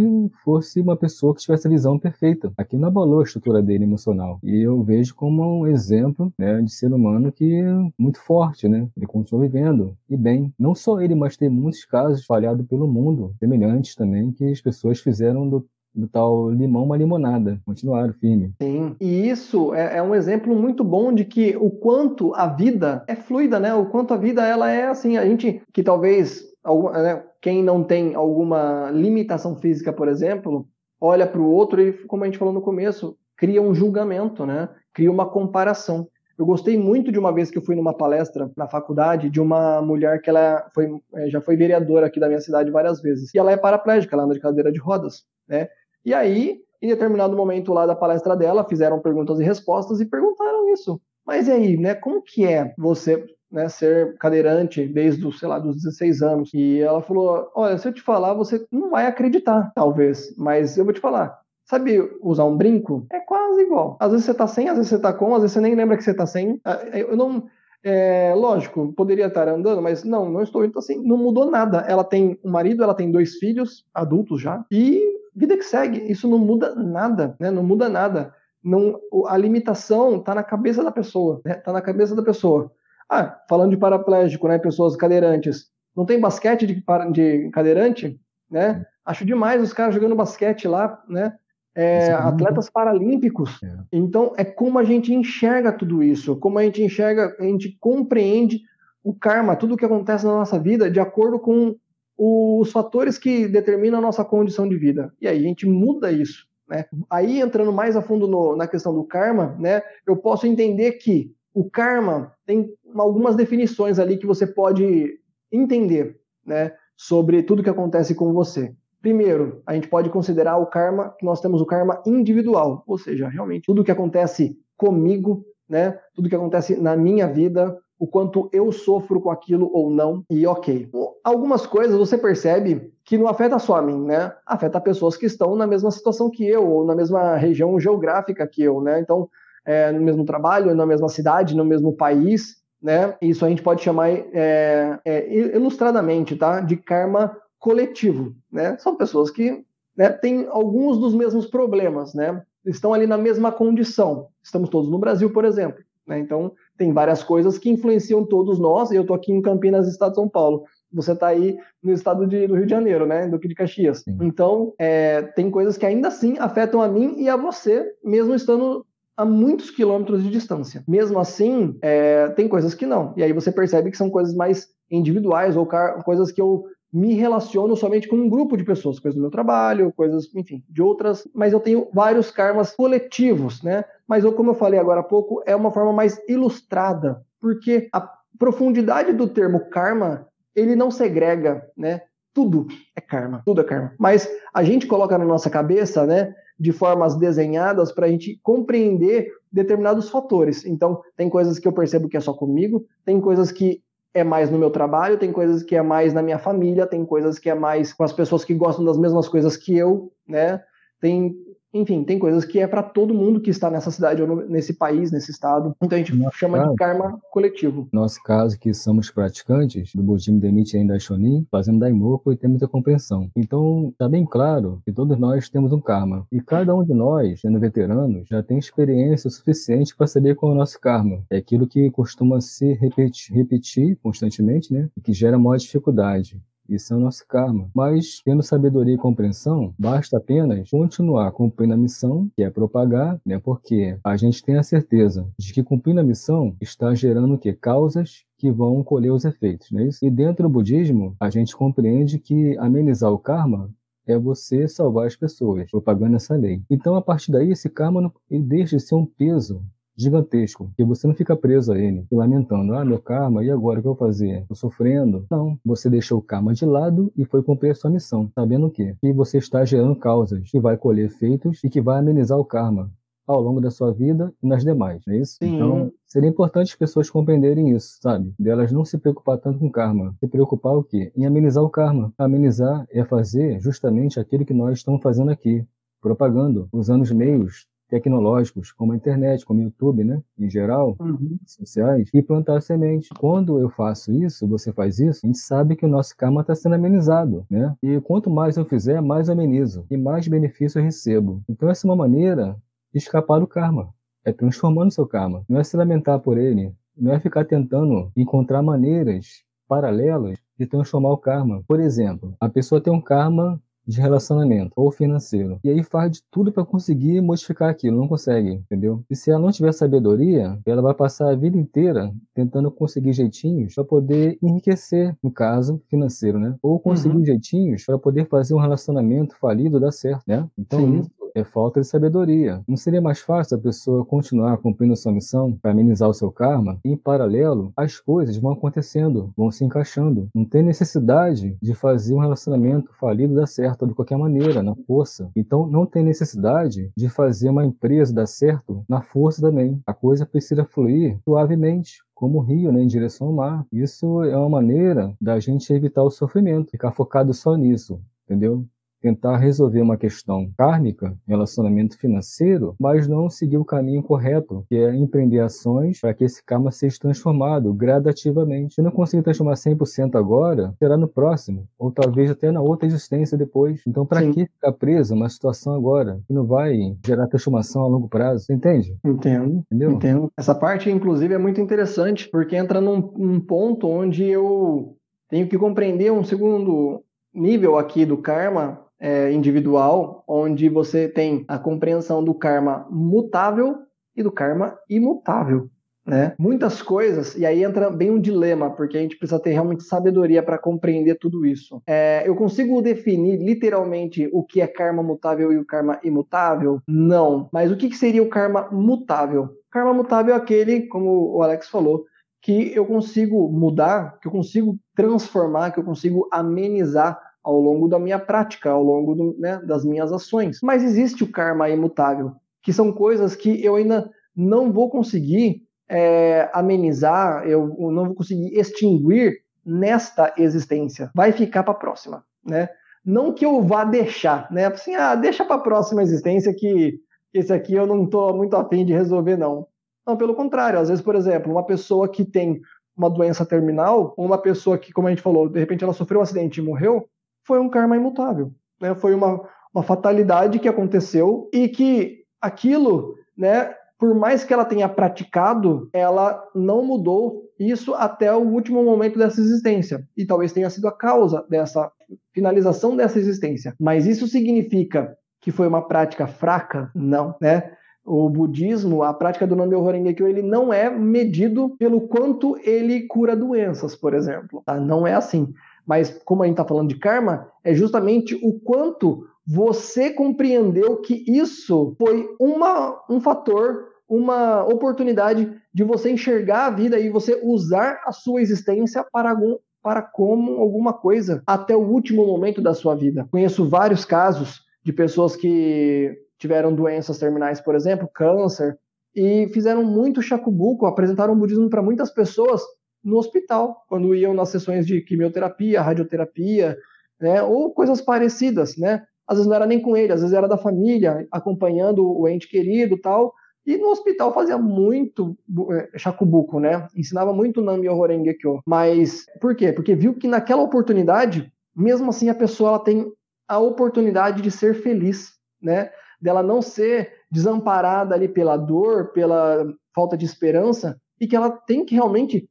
fosse uma pessoa que tivesse a visão perfeita. Aqui não abalou a estrutura dele emocional. E eu vejo como um exemplo né, de ser humano que é muito forte, né? Ele continua vivendo e bem. Não só ele, mas tem muitos casos espalhados pelo mundo, semelhantes também, que as pessoas fizeram do do tal limão uma limonada. Continuaram firme. Sim. E isso é, é, um exemplo muito bom de que o quanto a vida é fluida, né? O quanto a vida ela é assim, a gente que talvez né, quem não tem alguma limitação física, por exemplo, olha para o outro e, como a gente falou no começo, cria um julgamento, né? Cria uma comparação. Eu gostei muito de uma vez que eu fui numa palestra na faculdade de uma mulher que ela foi, é, já foi vereadora aqui da minha cidade várias vezes. E ela é paraplégica, ela anda de cadeira de rodas, né? E aí, em determinado momento lá da palestra dela, fizeram perguntas e respostas e perguntaram isso. Mas e aí, né? Como que é você né, ser cadeirante desde, sei lá, dos 16 anos. E ela falou: Olha, se eu te falar, você não vai acreditar, talvez, mas eu vou te falar. Sabe usar um brinco? É quase igual. Às vezes você tá sem, às vezes você tá com, às vezes você nem lembra que você tá sem. Ah, eu não. É, lógico, poderia estar andando, mas não, não estou indo assim, não mudou nada. Ela tem um marido, ela tem dois filhos, adultos já, e vida que segue. Isso não muda nada, né? Não muda nada. Não, a limitação está na cabeça da pessoa, né? Tá na cabeça da pessoa. Ah, falando de paraplégico, né? Pessoas cadeirantes. Não tem basquete de, de cadeirante, né? Acho demais os caras jogando basquete lá, né? É, é atletas paralímpicos. É. Então, é como a gente enxerga tudo isso, como a gente enxerga, a gente compreende o karma, tudo o que acontece na nossa vida, de acordo com os fatores que determinam a nossa condição de vida. E aí a gente muda isso. Né? Aí, entrando mais a fundo no, na questão do karma, né, eu posso entender que o karma tem algumas definições ali que você pode entender né, sobre tudo que acontece com você. Primeiro, a gente pode considerar o karma, que nós temos o karma individual, ou seja, realmente tudo que acontece comigo, né, tudo que acontece na minha vida, o quanto eu sofro com aquilo ou não, e ok. Algumas coisas você percebe que não afeta só a mim, né? Afeta pessoas que estão na mesma situação que eu, ou na mesma região geográfica que eu, né? Então, é, no mesmo trabalho, na mesma cidade, no mesmo país, né? Isso a gente pode chamar é, é, ilustradamente, tá? De karma coletivo, né? São pessoas que né, têm alguns dos mesmos problemas, né? Estão ali na mesma condição. Estamos todos no Brasil, por exemplo. Né? Então, tem várias coisas que influenciam todos nós. Eu estou aqui em Campinas, estado de São Paulo. Você está aí no estado de, do Rio de Janeiro, né? Duque de Caxias. Sim. Então, é, tem coisas que ainda assim afetam a mim e a você, mesmo estando a muitos quilômetros de distância. Mesmo assim, é, tem coisas que não. E aí você percebe que são coisas mais individuais ou coisas que eu me relaciono somente com um grupo de pessoas, coisas do meu trabalho, coisas, enfim, de outras, mas eu tenho vários karmas coletivos, né? Mas eu, como eu falei agora há pouco, é uma forma mais ilustrada, porque a profundidade do termo karma, ele não segrega, né? Tudo é karma, tudo é karma. Mas a gente coloca na nossa cabeça, né, de formas desenhadas para a gente compreender determinados fatores. Então, tem coisas que eu percebo que é só comigo, tem coisas que é mais no meu trabalho, tem coisas que é mais na minha família, tem coisas que é mais com as pessoas que gostam das mesmas coisas que eu, né? Tem enfim, tem coisas que é para todo mundo que está nessa cidade ou nesse país, nesse estado. Então a gente Nosso chama caso, de karma coletivo. Nosso caso, que somos praticantes do budismo de Nichiren da Shonin, fazemos daimoku e temos a compreensão. Então está bem claro que todos nós temos um karma. E cada um de nós, sendo veteranos, já tem experiência suficiente para saber qual é o nosso karma. É aquilo que costuma se repetir, repetir constantemente, né? E que gera maior dificuldade. Isso é o nosso karma. Mas, tendo sabedoria e compreensão, basta apenas continuar cumprindo a missão, que é propagar, né? Porque a gente tem a certeza de que cumprindo a missão está gerando o quê? Causas que vão colher os efeitos, não é isso? E dentro do budismo, a gente compreende que amenizar o karma é você salvar as pessoas, propagando essa lei. Então, a partir daí, esse karma não, deixa de ser um peso gigantesco, que você não fica preso a ele, lamentando, ah, meu karma, e agora o que eu vou fazer? Tô sofrendo. Não, você deixou o karma de lado e foi cumprir a sua missão, sabendo o quê? Que você está gerando causas, que vai colher efeitos e que vai amenizar o karma ao longo da sua vida e nas demais, não é isso? Sim. Então, seria importante as pessoas compreenderem isso, sabe? Delas não se preocupar tanto com karma. Se preocupar o quê? Em amenizar o karma. Amenizar é fazer justamente aquilo que nós estamos fazendo aqui, propagando, usando os meios tecnológicos, como a internet, como o YouTube, né, em geral, uhum. sociais, e plantar semente. Quando eu faço isso, você faz isso, a gente sabe que o nosso karma está sendo amenizado, né? E quanto mais eu fizer, mais eu amenizo e mais benefício eu recebo. Então essa é uma maneira de escapar do karma. É transformando seu karma. Não é se lamentar por ele, não é ficar tentando encontrar maneiras paralelas de transformar o karma. Por exemplo, a pessoa tem um karma de relacionamento ou financeiro. E aí faz de tudo para conseguir modificar aquilo, não consegue, entendeu? E se ela não tiver sabedoria, ela vai passar a vida inteira tentando conseguir jeitinhos para poder enriquecer, no caso financeiro, né? Ou conseguir uhum. jeitinhos para poder fazer um relacionamento falido dar certo, né? Então Sim. isso é falta de sabedoria. Não seria mais fácil a pessoa continuar cumprindo sua missão para amenizar o seu karma? E, em paralelo, as coisas vão acontecendo, vão se encaixando. Não tem necessidade de fazer um relacionamento falido dar certo de qualquer maneira, na força. Então, não tem necessidade de fazer uma empresa dar certo na força também. A coisa precisa fluir suavemente, como o rio, né, em direção ao mar. Isso é uma maneira da gente evitar o sofrimento, ficar focado só nisso, entendeu? Tentar resolver uma questão kármica, relacionamento financeiro, mas não seguir o caminho correto, que é empreender ações para que esse karma seja transformado gradativamente. Se não conseguir transformar 100% agora, será no próximo, ou talvez até na outra existência depois. Então, para que ficar preso uma situação agora que não vai gerar transformação a longo prazo? Você entende? Entendo. Entendeu? Entendo. Essa parte, inclusive, é muito interessante, porque entra num, num ponto onde eu tenho que compreender um segundo nível aqui do karma é, individual, onde você tem a compreensão do karma mutável e do karma imutável. Né? Muitas coisas, e aí entra bem um dilema, porque a gente precisa ter realmente sabedoria para compreender tudo isso. É, eu consigo definir literalmente o que é karma mutável e o karma imutável? Não. Mas o que, que seria o karma mutável? Karma mutável é aquele, como o Alex falou, que eu consigo mudar, que eu consigo transformar, que eu consigo amenizar ao longo da minha prática, ao longo do, né, das minhas ações. Mas existe o karma imutável, que são coisas que eu ainda não vou conseguir é, amenizar, eu não vou conseguir extinguir nesta existência. Vai ficar para a próxima, né? Não que eu vá deixar, né? Assim, ah, deixa para a próxima existência que esse aqui eu não estou muito afim de resolver, não. Não, pelo contrário. Às vezes, por exemplo, uma pessoa que tem uma doença terminal, ou uma pessoa que, como a gente falou, de repente ela sofreu um acidente e morreu, foi um karma imutável. Né? Foi uma, uma fatalidade que aconteceu e que aquilo, né, por mais que ela tenha praticado, ela não mudou isso até o último momento dessa existência. E talvez tenha sido a causa dessa finalização dessa existência. Mas isso significa que foi uma prática fraca? Não, né? O budismo, a prática do Namyo Horengekyo, ele não é medido pelo quanto ele cura doenças, por exemplo. Tá? Não é assim. Mas como a gente está falando de karma, é justamente o quanto você compreendeu que isso foi uma, um fator, uma oportunidade de você enxergar a vida e você usar a sua existência para algum para como alguma coisa até o último momento da sua vida. Conheço vários casos de pessoas que tiveram doenças terminais, por exemplo, câncer, e fizeram muito chacubuco, apresentaram o budismo para muitas pessoas no hospital, quando iam nas sessões de quimioterapia, radioterapia, né, ou coisas parecidas, né? Às vezes não era nem com ele, às vezes era da família, acompanhando o ente querido tal. E no hospital fazia muito é, chacubuco, né? Ensinava muito Namyo Horengekyo. Mas por quê? Porque viu que naquela oportunidade, mesmo assim a pessoa ela tem a oportunidade de ser feliz, né? Dela não ser desamparada ali pela dor, pela falta de esperança, e que ela tem que realmente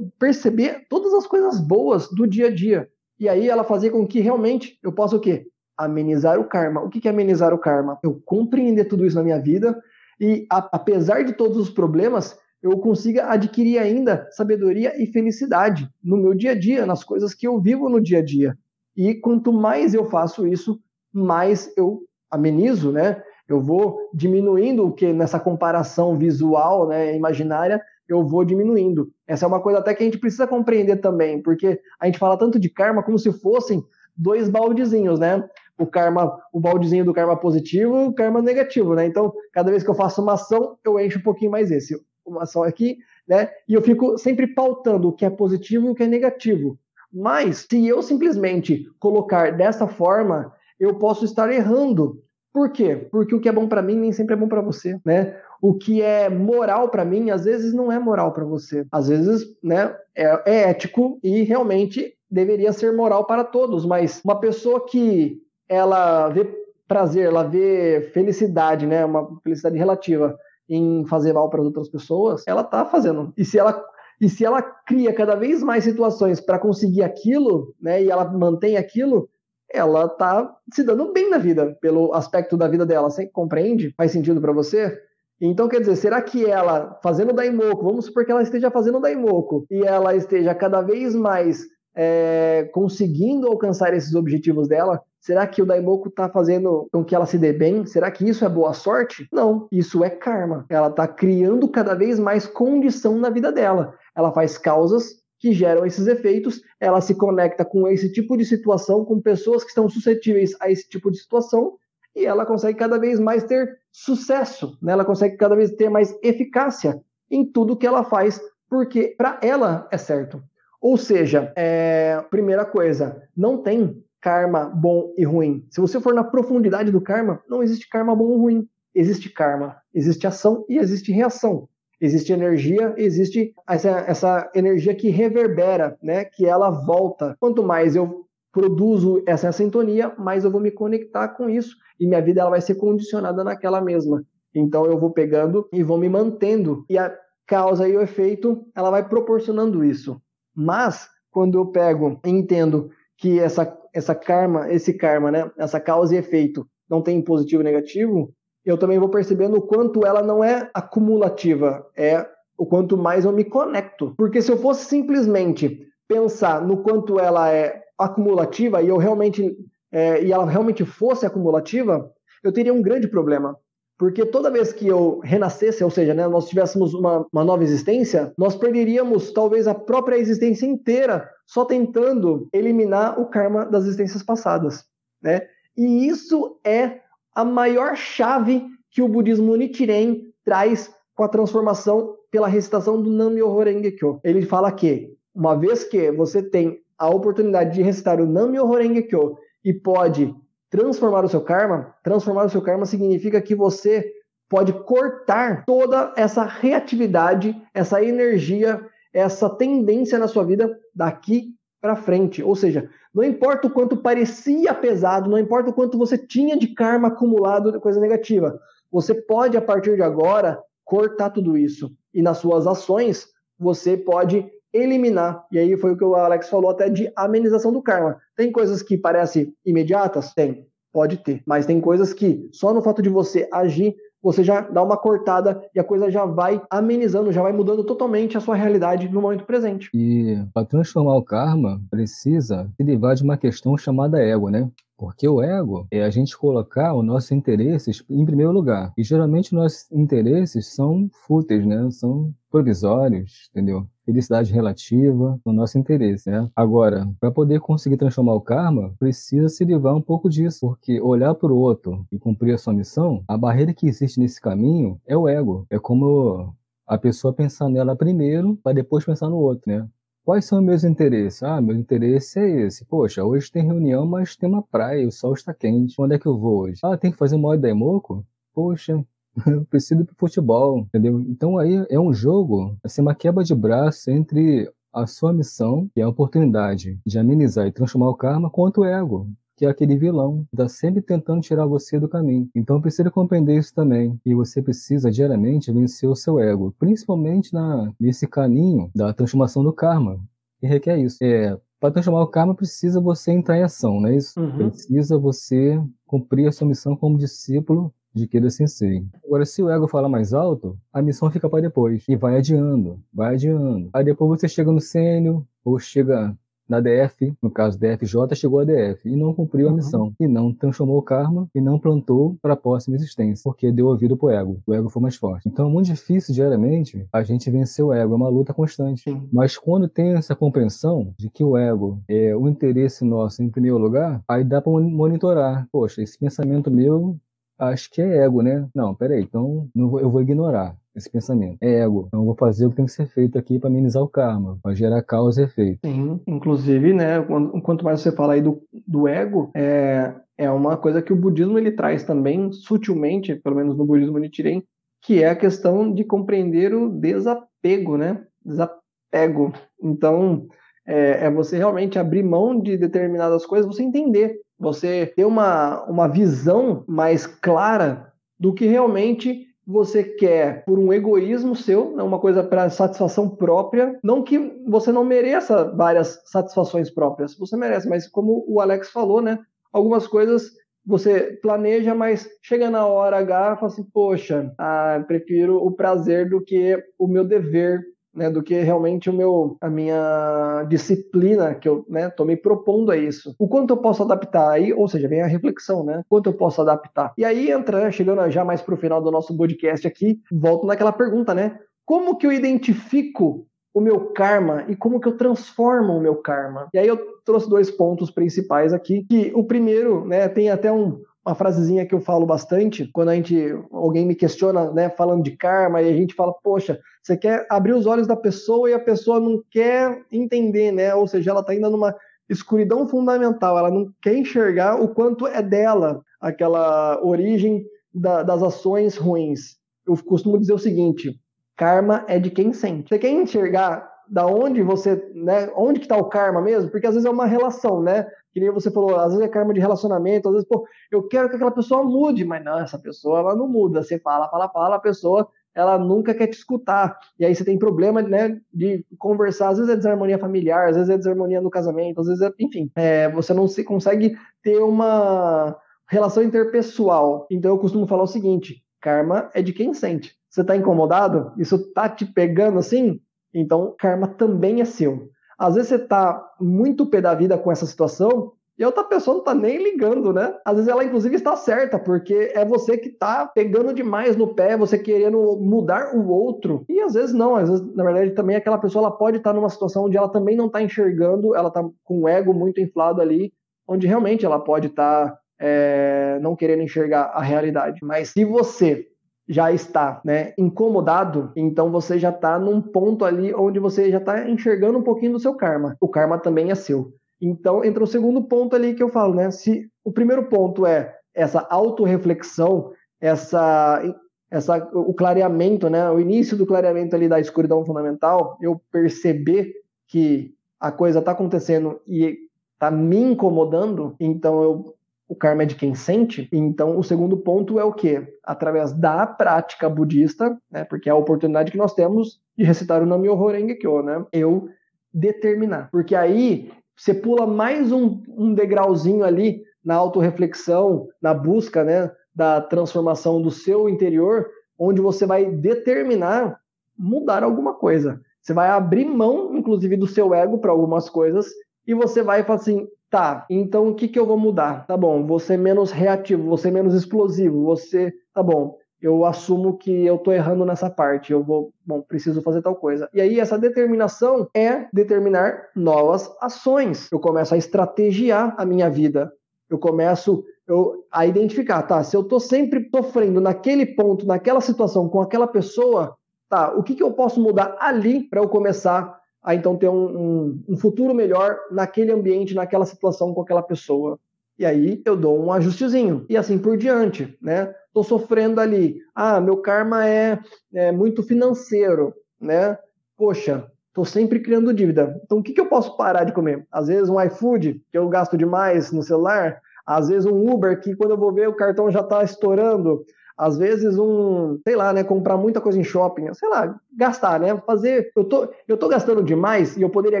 perceber todas as coisas boas do dia a dia. E aí ela fazia com que realmente eu possa o quê? Amenizar o karma. O que é amenizar o karma? Eu compreender tudo isso na minha vida e, a, apesar de todos os problemas, eu consiga adquirir ainda sabedoria e felicidade no meu dia a dia, nas coisas que eu vivo no dia a dia. E quanto mais eu faço isso, mais eu amenizo, né? Eu vou diminuindo o que nessa comparação visual, né, imaginária, eu vou diminuindo. Essa é uma coisa até que a gente precisa compreender também, porque a gente fala tanto de karma como se fossem dois baldezinhos, né? O karma, o baldezinho do karma positivo e o karma negativo, né? Então, cada vez que eu faço uma ação, eu encho um pouquinho mais esse. Uma ação aqui, né? E eu fico sempre pautando o que é positivo e o que é negativo. Mas, se eu simplesmente colocar dessa forma, eu posso estar errando. Por quê? Porque o que é bom para mim nem sempre é bom para você, né? O que é moral para mim, às vezes não é moral para você. Às vezes, né, é, é, ético e realmente deveria ser moral para todos, mas uma pessoa que ela vê prazer, ela vê felicidade, né, uma felicidade relativa em fazer mal para outras pessoas, ela tá fazendo. E se ela e se ela cria cada vez mais situações para conseguir aquilo, né, e ela mantém aquilo, ela tá se dando bem na vida, pelo aspecto da vida dela. Você compreende? Faz sentido para você? Então, quer dizer, será que ela, fazendo Daimoku, vamos supor que ela esteja fazendo Daimoku, e ela esteja cada vez mais é, conseguindo alcançar esses objetivos dela, será que o Daimoku está fazendo com que ela se dê bem? Será que isso é boa sorte? Não, isso é karma. Ela está criando cada vez mais condição na vida dela. Ela faz causas que geram esses efeitos, ela se conecta com esse tipo de situação, com pessoas que estão suscetíveis a esse tipo de situação, e ela consegue cada vez mais ter sucesso, né? ela consegue cada vez ter mais eficácia em tudo que ela faz, porque para ela é certo. Ou seja, é, primeira coisa, não tem karma bom e ruim. Se você for na profundidade do karma, não existe karma bom ou ruim. Existe karma, existe ação e existe reação. Existe energia, existe essa, essa energia que reverbera, né? Que ela volta. Quanto mais eu produzo essa sintonia, mais eu vou me conectar com isso e minha vida ela vai ser condicionada naquela mesma. Então eu vou pegando e vou me mantendo e a causa e o efeito ela vai proporcionando isso. Mas quando eu pego e entendo que essa essa karma, esse karma, né, essa causa e efeito não tem positivo e negativo, eu também vou percebendo o quanto ela não é acumulativa, é o quanto mais eu me conecto. Porque se eu fosse simplesmente pensar no quanto ela é acumulativa e eu realmente é, e ela realmente fosse acumulativa, eu teria um grande problema. Porque toda vez que eu renascesse, ou seja, né, nós tivéssemos uma, uma nova existência, nós perderíamos talvez a própria existência inteira só tentando eliminar o karma das existências passadas. Né? E isso é a maior chave que o budismo Nichiren traz com a transformação pela recitação do Nam-myoho Renge Kyo. Ele fala que, uma vez que você tem a oportunidade de recitar o Nam-myoho Renge Kyo e pode transformar o seu karma, transformar o seu karma significa que você pode cortar toda essa reatividade, essa energia, essa tendência na sua vida daqui para frente. Ou seja, não importa o quanto parecia pesado, não importa o quanto você tinha de karma acumulado de coisa negativa, você pode a partir de agora cortar tudo isso e nas suas ações você pode eliminar. E aí foi o que o Alex falou até de amenização do karma. Tem coisas que parecem imediatas? Tem, pode ter. Mas tem coisas que só no fato de você agir, você já dá uma cortada e a coisa já vai amenizando, já vai mudando totalmente a sua realidade no momento presente. E para transformar o karma, precisa se livrar de uma questão chamada ego, né? Porque o ego é a gente colocar os nossos interesses em primeiro lugar. E geralmente nossos interesses são fúteis, né? São provisórios, entendeu? Felicidade relativa, no nosso interesse, né? Agora, para poder conseguir transformar o karma, precisa se livrar um pouco disso, porque olhar para o outro e cumprir a sua missão, a barreira que existe nesse caminho é o ego. É como a pessoa pensar nela primeiro, para depois pensar no outro, né? Quais são meus interesses? Ah, meu interesse é esse. Poxa, hoje tem reunião, mas tem uma praia, o sol está quente. Onde é que eu vou hoje? Ah, tem que fazer uma da Emoco? Poxa, eu preciso ir pro futebol, entendeu? Então aí é um jogo, assim, uma quebra de braço entre a sua missão, que é a oportunidade de amenizar e transformar o karma, quanto o ego que é aquele vilão, está sempre tentando tirar você do caminho. Então precisa compreender isso também. E você precisa diariamente vencer o seu ego, principalmente na, nesse caminho da transformação do karma, que requer isso. É, para transformar o karma, precisa você entrar em ação, não é isso? Uhum. Precisa você cumprir a sua missão como discípulo de Kira Sensei. Agora, se o ego fala mais alto, a missão fica para depois. E vai adiando, vai adiando. Aí depois você chega no sênior, ou chega na DF, no caso DFJ, chegou a DF e não cumpriu a uhum. missão, e não transformou o karma e não plantou para a próxima existência, porque deu ouvido pro ego. O ego foi mais forte. Então é muito difícil diariamente a gente vencer o ego, é uma luta constante. Sim. Mas quando tem essa compreensão de que o ego é o interesse nosso em primeiro lugar, aí dá para monitorar. Poxa, esse pensamento meu acho que é ego, né? Não, peraí, então eu vou ignorar esse pensamento. É ego. Então eu vou fazer o que tem que ser feito aqui para amenizar o karma, para gerar causa e efeito. Sim, inclusive, né, quanto mais você fala aí do, do ego, é, é uma coisa que o budismo ele traz também sutilmente, pelo menos no budismo Nichiren, que é a questão de compreender o desapego, né? Desapego. Então, é, é você realmente abrir mão de determinadas coisas, você entender, você ter uma, uma visão mais clara do que realmente você quer por um egoísmo seu, né, uma coisa para satisfação própria. Não que você não mereça várias satisfações próprias, você merece, mas como o Alex falou, né? Algumas coisas você planeja, mas chega na hora H e fala assim, poxa, ah, prefiro o prazer do que o meu dever né, do que realmente o meu, a minha disciplina que eu né, tô me propondo a isso. O quanto eu posso adaptar aí, ou seja, vem a reflexão, né? Quanto eu posso adaptar. E aí entra, né, chegando já mais pro final do nosso podcast aqui, volto naquela pergunta, né? Como que eu identifico o meu karma e como que eu transformo o meu karma? E aí eu trouxe dois pontos principais aqui, que o primeiro, né, tem até um, uma frasezinha que eu falo bastante quando a gente alguém me questiona, né, falando de karma e a gente fala, poxa, você quer abrir os olhos da pessoa e a pessoa não quer entender, né? Ou seja, ela está ainda numa escuridão fundamental, ela não quer enxergar o quanto é dela aquela origem da, das ações ruins. Eu costumo dizer o seguinte: karma é de quem sente. Você quer enxergar da onde você, né, onde que tá o karma mesmo? Porque às vezes é uma relação, né? Que nem você falou, às vezes é karma de relacionamento, às vezes, pô, eu quero que aquela pessoa mude, mas não, essa pessoa ela não muda. Você fala, fala, fala, a pessoa ela nunca quer te escutar. E aí você tem problema né, de conversar. Às vezes é desarmonia familiar, às vezes é desarmonia no casamento, às vezes é, enfim, é, você não se consegue ter uma relação interpessoal. Então eu costumo falar o seguinte: karma é de quem sente. Você está incomodado? Isso tá te pegando assim? Então karma também é seu. Às vezes você está muito pé da vida com essa situação e a outra pessoa não tá nem ligando, né? Às vezes ela, inclusive, está certa, porque é você que tá pegando demais no pé, você querendo mudar o outro. E às vezes não, às vezes, na verdade, também aquela pessoa ela pode estar tá numa situação onde ela também não tá enxergando, ela tá com o ego muito inflado ali, onde realmente ela pode estar tá, é, não querendo enxergar a realidade. Mas se você já está né, incomodado, então você já está num ponto ali onde você já está enxergando um pouquinho do seu karma. O karma também é seu. Então, entra o segundo ponto ali que eu falo, né? Se o primeiro ponto é essa autorreflexão, essa, essa, o clareamento, né? O início do clareamento ali da escuridão fundamental, eu perceber que a coisa está acontecendo e está me incomodando, então eu, o karma é de quem sente. Então, o segundo ponto é o quê? Através da prática budista, né? Porque é a oportunidade que nós temos de recitar o Nam-myoho Renge Kyo, né? Eu determinar. Porque aí você pula mais um, um degrauzinho ali na autorreflexão, na busca né, da transformação do seu interior, onde você vai determinar mudar alguma coisa. Você vai abrir mão, inclusive, do seu ego para algumas coisas e você vai falar assim: tá, então o que, que eu vou mudar? Tá bom, você menos reativo, você menos explosivo, você. Tá bom, eu assumo que eu tô errando nessa parte, eu vou, bom, preciso fazer tal coisa. E aí essa determinação é determinar novas ações. Eu começo a estrategiar a minha vida. Eu começo eu, a identificar, tá? Se eu tô sempre sofrendo naquele ponto, naquela situação, com aquela pessoa, tá? O que, que eu posso mudar ali para eu começar a então ter um, um, um futuro melhor naquele ambiente, naquela situação com aquela pessoa? E aí eu dou um ajustezinho. E assim por diante, né? Tô sofrendo ali. Ah, meu karma é, é muito financeiro, né? Poxa, tô sempre criando dívida. Então o que, que eu posso parar de comer? Às vezes um iFood, que eu gasto demais no celular. Às vezes um Uber, que quando eu vou ver o cartão já está estourando às vezes um, sei lá, né, comprar muita coisa em shopping, sei lá, gastar, né, fazer, eu tô, eu tô gastando demais e eu poderia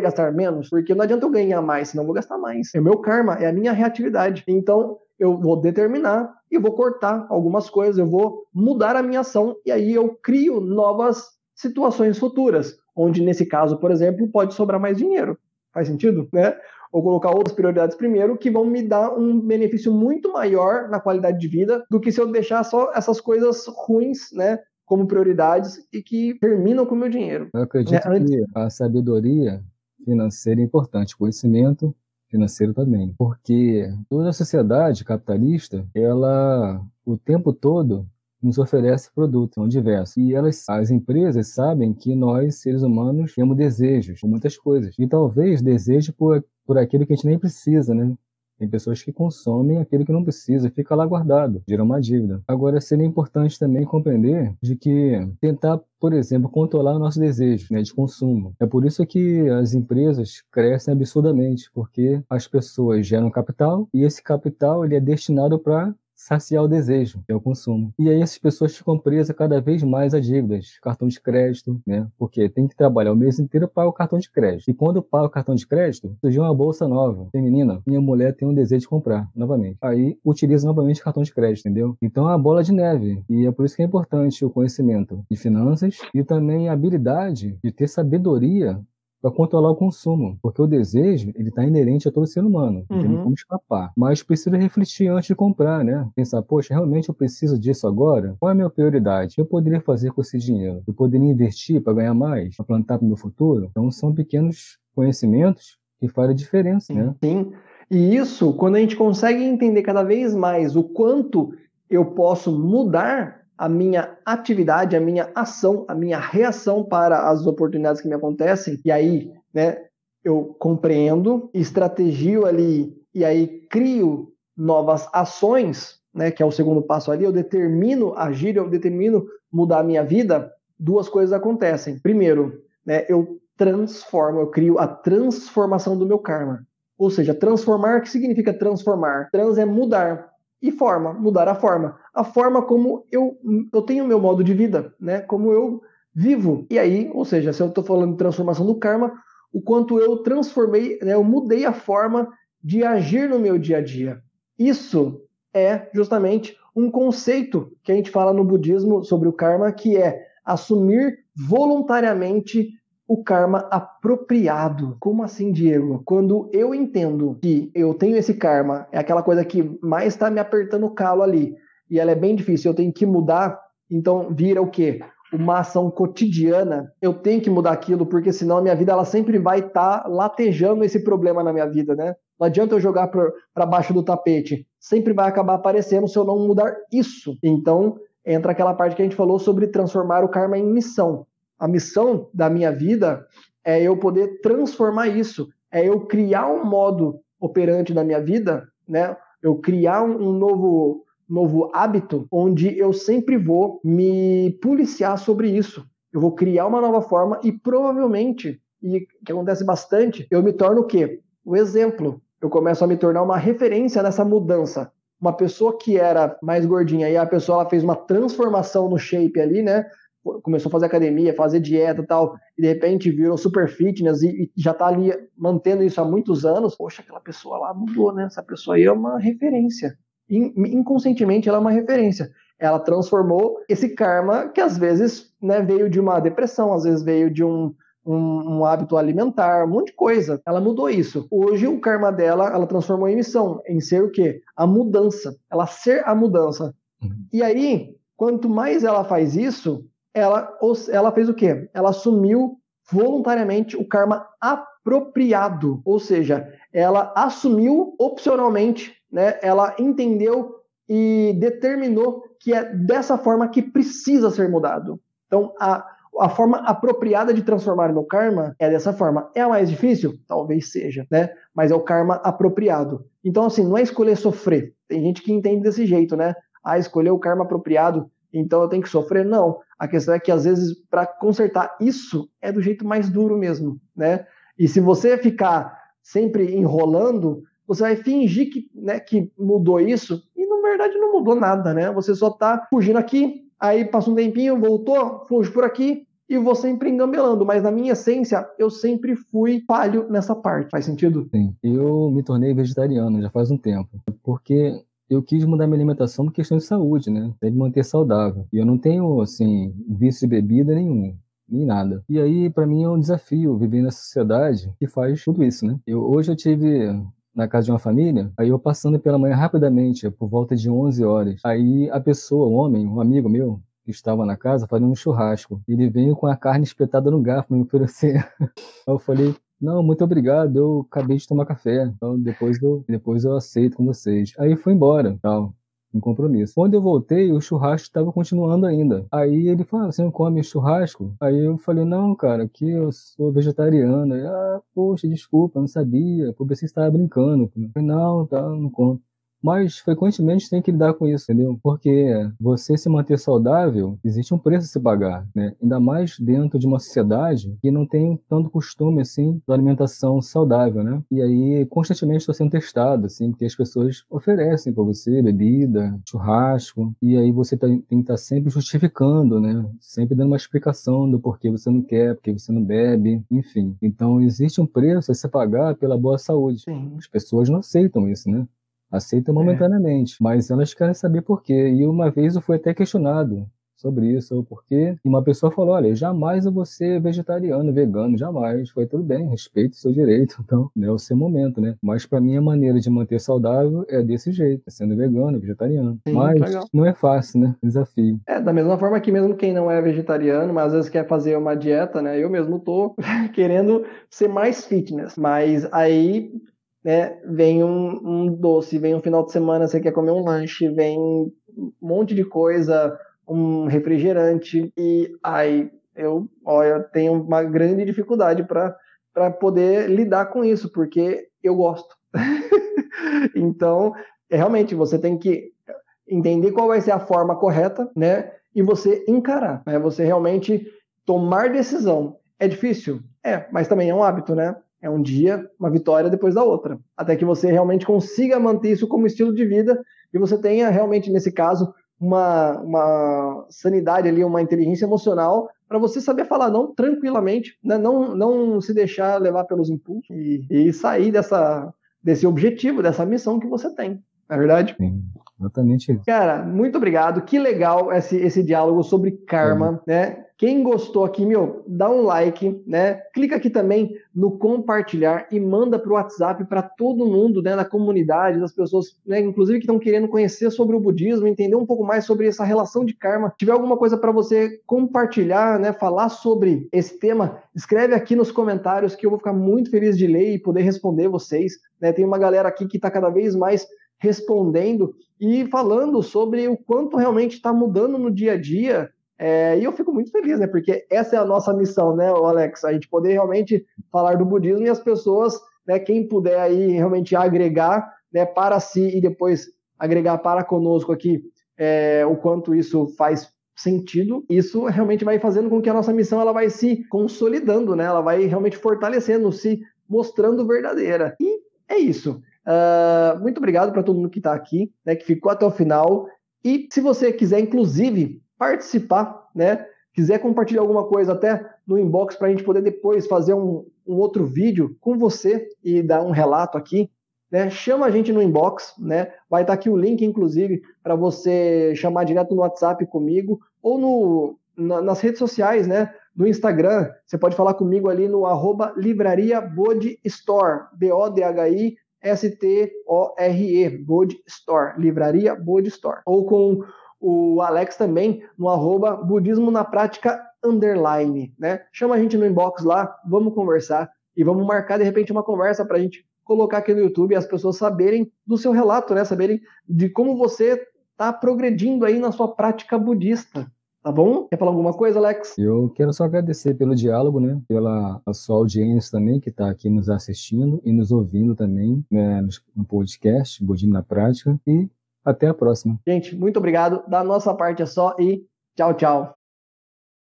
gastar menos, porque não adianta eu ganhar mais, senão eu vou gastar mais. É meu karma, é a minha reatividade. Então, eu vou determinar e vou cortar algumas coisas, eu vou mudar a minha ação e aí eu crio novas situações futuras, onde nesse caso, por exemplo, pode sobrar mais dinheiro. Faz sentido, né? Ou colocar outras prioridades primeiro que vão me dar um benefício muito maior na qualidade de vida do que se eu deixar só essas coisas ruins, né, como prioridades e que terminam com o meu dinheiro. Eu acredito é, que a sabedoria financeira é importante, conhecimento financeiro também, porque toda a sociedade capitalista, ela o tempo todo nos oferece produtos, são diversos. E elas, as empresas sabem que nós, seres humanos, temos desejos por muitas coisas. E talvez desejo por, por aquilo que a gente nem precisa, né? Tem pessoas que consomem aquilo que não precisa, fica lá guardado, gera uma dívida. Agora, seria importante também compreender de que tentar, por exemplo, controlar o nosso desejo né, de consumo. É por isso que as empresas crescem absurdamente, porque as pessoas geram capital e esse capital ele é destinado para saciar o desejo, que é o consumo. E aí essas pessoas ficam presas cada vez mais a dívidas, cartão de crédito, né? Porque tem que trabalhar o mês inteiro para o cartão de crédito. E quando paga o cartão de crédito, surgiu uma bolsa nova, feminina, minha mulher tem um desejo de comprar novamente. Aí utiliza novamente o cartão de crédito, entendeu? Então é uma bola de neve. E é por isso que é importante o conhecimento de finanças e também a habilidade de ter sabedoria para controlar o consumo, porque o desejo ele está inerente a todo ser humano, não tem uhum. como escapar. Mas precisa refletir antes de comprar, né? Pensar, poxa, realmente eu preciso disso agora? Qual é a minha prioridade? O que eu poderia fazer com esse dinheiro? Eu poderia investir para ganhar mais, para plantar para o meu futuro? Então são pequenos conhecimentos que fazem a diferença, né? Sim. E isso, quando a gente consegue entender cada vez mais o quanto eu posso mudar a minha atividade, a minha ação, a minha reação para as oportunidades que me acontecem. E aí, né, eu compreendo, estrategio ali e aí crio novas ações, né, que é o segundo passo ali, eu determino agir, eu determino mudar a minha vida, duas coisas acontecem. Primeiro, né, eu transformo, eu crio a transformação do meu karma. Ou seja, transformar, o que significa transformar? Trans é mudar. E forma, mudar a forma. A forma como eu, eu tenho o meu modo de vida, né? Como eu vivo. E aí, ou seja, se eu estou falando de transformação do karma, o quanto eu transformei, né, eu mudei a forma de agir no meu dia a dia. Isso é justamente um conceito que a gente fala no budismo sobre o karma, que é assumir voluntariamente o karma apropriado. Como assim, Diego? Quando eu entendo que eu tenho esse karma, é aquela coisa que mais está me apertando o calo ali, e ela é bem difícil, eu tenho que mudar, então vira o quê? Uma ação cotidiana, eu tenho que mudar aquilo, porque senão a minha vida ela sempre vai estar tá latejando esse problema na minha vida, né? Não adianta eu jogar para baixo do tapete, sempre vai acabar aparecendo se eu não mudar isso. Então, entra aquela parte que a gente falou sobre transformar o karma em missão a missão da minha vida é eu poder transformar isso, é eu criar um modo operante da minha vida, né? Eu criar um, novo novo hábito onde eu sempre vou me policiar sobre isso. Eu vou criar uma nova forma e provavelmente, e que acontece bastante, eu me torno o quê? O exemplo. Eu começo a me tornar uma referência nessa mudança. Uma pessoa que era mais gordinha e a pessoa ela fez uma transformação no shape ali, né? Começou a fazer academia, fazer dieta e tal, e de repente virou super fitness e, e, já tá ali mantendo isso há muitos anos, poxa, aquela pessoa lá mudou, né? Essa pessoa aí é uma referência. Inconscientemente ela é uma referência. Ela transformou esse karma que às vezes né, veio de uma depressão, às vezes veio de um, um, um, hábito alimentar, um monte de coisa. Ela mudou isso. Hoje o karma dela, ela transformou em missão, em ser o quê? A mudança. Ela ser a mudança. Uhum. E aí, quanto mais ela faz isso, ela, ela fez o quê? Ela assumiu voluntariamente o karma apropriado, ou seja, ela assumiu opcionalmente, né? Ela entendeu e determinou que é dessa forma que precisa ser mudado. Então, a, a forma apropriada de transformar meu karma é dessa forma. É a mais difícil? Talvez seja, né? Mas é o karma apropriado. Então, assim, não é escolher sofrer. Tem gente que entende desse jeito, né? Ah, escolher o karma apropriado então eu tenho que sofrer? Não. A questão é que às vezes para consertar isso é do jeito mais duro mesmo, né? E se você ficar sempre enrolando, você vai fingir que, né, que mudou isso e na verdade não mudou nada, né? Você só está fugindo aqui, aí passa um tempinho, voltou, fuge por aqui e vou sempre engambelando, mas na minha essência eu sempre fui falho nessa parte. Faz sentido? Sim. Eu me tornei vegetariano já faz um tempo, porque eu quis mudar minha alimentação por questão de saúde, né? Tem que manter saudável. E eu não tenho, assim, vício de bebida nenhum nem nada. E aí, para mim, é um desafio viver nessa sociedade que faz tudo isso, né? Eu, hoje eu tive na casa de uma família, aí eu passando pela manhã rapidamente, por volta de 11 horas. Aí a pessoa, um homem, um amigo meu, que estava na casa, fazendo um churrasco. Ele veio com a carne espetada no garfo me oferecer. eu falei, não, muito obrigado, eu acabei de tomar café, então depois eu, depois eu aceito com vocês. Aí foi embora, tal, um compromisso. Quando eu voltei, o churrasco estava continuando ainda. Aí ele falou, ah, você não come churrasco? Aí eu falei, não, cara, que eu sou vegetariano. Aí, ah, poxa, desculpa, não sabia, por você estava brincando. Eu falei, não, tá, não conto mas frequentemente tem que lidar com isso, entendeu? Porque você se manter saudável, existe um preço a se pagar, né? Ainda mais dentro de uma sociedade que não tem tanto costume, assim, da alimentação saudável, né? E aí, constantemente estou sendo testado, assim, porque as pessoas oferecem para você bebida, churrasco, e aí você tem que estar tá sempre justificando, né? Sempre dando uma explicação do porquê você não quer, porque você não bebe, enfim. Então, existe um preço a se pagar pela boa saúde. Sim. As pessoas não aceitam isso, né? Aceita é. momentaneamente, é. mas elas querem saber por quê. E uma vez eu fui até questionado sobre isso, o porquê. E uma pessoa falou: olha, jamais eu vou ser vegetariano, vegano, jamais. Foi tudo bem, respeito o seu direito, então, é o seu momento, né? Mas para mim a maneira de manter saudável é desse jeito, é sendo vegano, vegetariano. Sim, mas legal. não é fácil, né? Desafio. É, da mesma forma que mesmo quem não é vegetariano, mas às vezes quer fazer uma dieta, né? Eu mesmo tô querendo ser mais fitness, mas aí né? Vem um, um, doce, vem um final de semana, você quer comer um lanche, vem um monte de coisa, um refrigerante, e aí eu, olha, tenho uma grande dificuldade para para poder lidar com isso, porque eu gosto. então, realmente, você tem que entender qual vai ser a forma correta, né? E você encarar, né? Você realmente tomar decisão. É difícil? É, mas também é um hábito, né? É um dia, uma vitória depois da outra. Até que você realmente consiga manter isso como estilo de vida e você tenha realmente, nesse caso, uma, uma sanidade ali, uma inteligência emocional para você saber falar não tranquilamente, né? não, não se deixar levar pelos impulsos e, e sair dessa, desse objetivo, dessa missão que você tem. Não é verdade? Sim. Exatamente Cara, muito obrigado. Que legal esse, esse diálogo sobre karma, é. né? Quem gostou aqui, meu, dá um like, né? Clica aqui também no compartilhar e manda para o WhatsApp para todo mundo, né, na comunidade, das pessoas, né, inclusive que estão querendo conhecer sobre o budismo, entender um pouco mais sobre essa relação de karma. Se tiver alguma coisa para você compartilhar, né, falar sobre esse tema, escreve aqui nos comentários que eu vou ficar muito feliz de ler e poder responder vocês. Né? Tem uma galera aqui que está cada vez mais respondendo e falando sobre o quanto realmente está mudando no dia a dia. É, e eu fico muito feliz, né? Porque essa é a nossa missão, né, Alex? A gente poder realmente falar do budismo e as pessoas, né, quem puder aí realmente agregar, né, para si e depois agregar para conosco aqui é, o quanto isso faz sentido, isso realmente vai fazendo com que a nossa missão ela vai se consolidando, né? Ela vai realmente fortalecendo, se mostrando verdadeira. E é isso. Uh, muito obrigado para todo mundo que está aqui, né, que ficou até o final. E se você quiser, inclusive, participar, né, quiser compartilhar alguma coisa até no inbox para a gente poder depois fazer um, um, outro vídeo com você e dar um relato aqui, né, chama a gente no inbox, né, vai estar tá aqui o link, inclusive, para você chamar direto no WhatsApp comigo ou no, na, nas redes sociais, né, no Instagram, você pode falar comigo ali no arroba livraria Store, B-O-D-H-I S-T-O-R-E, Bode Store, Livraria Bode Store. Ou com o Alex também no arroba budismo na prática underline, né? Chama a gente no inbox lá, vamos conversar e vamos marcar de repente uma conversa para a gente colocar aqui no YouTube e as pessoas saberem do seu relato, né? Saberem de como você está progredindo aí na sua prática budista. Tá bom? Quer falar alguma coisa, Alex? Eu quero só agradecer pelo diálogo, né? Pela sua audiência também, que está aqui nos assistindo e nos ouvindo também né, no podcast Budismo na Prática. E até a próxima. Gente, muito obrigado. Da nossa parte é só e tchau, tchau.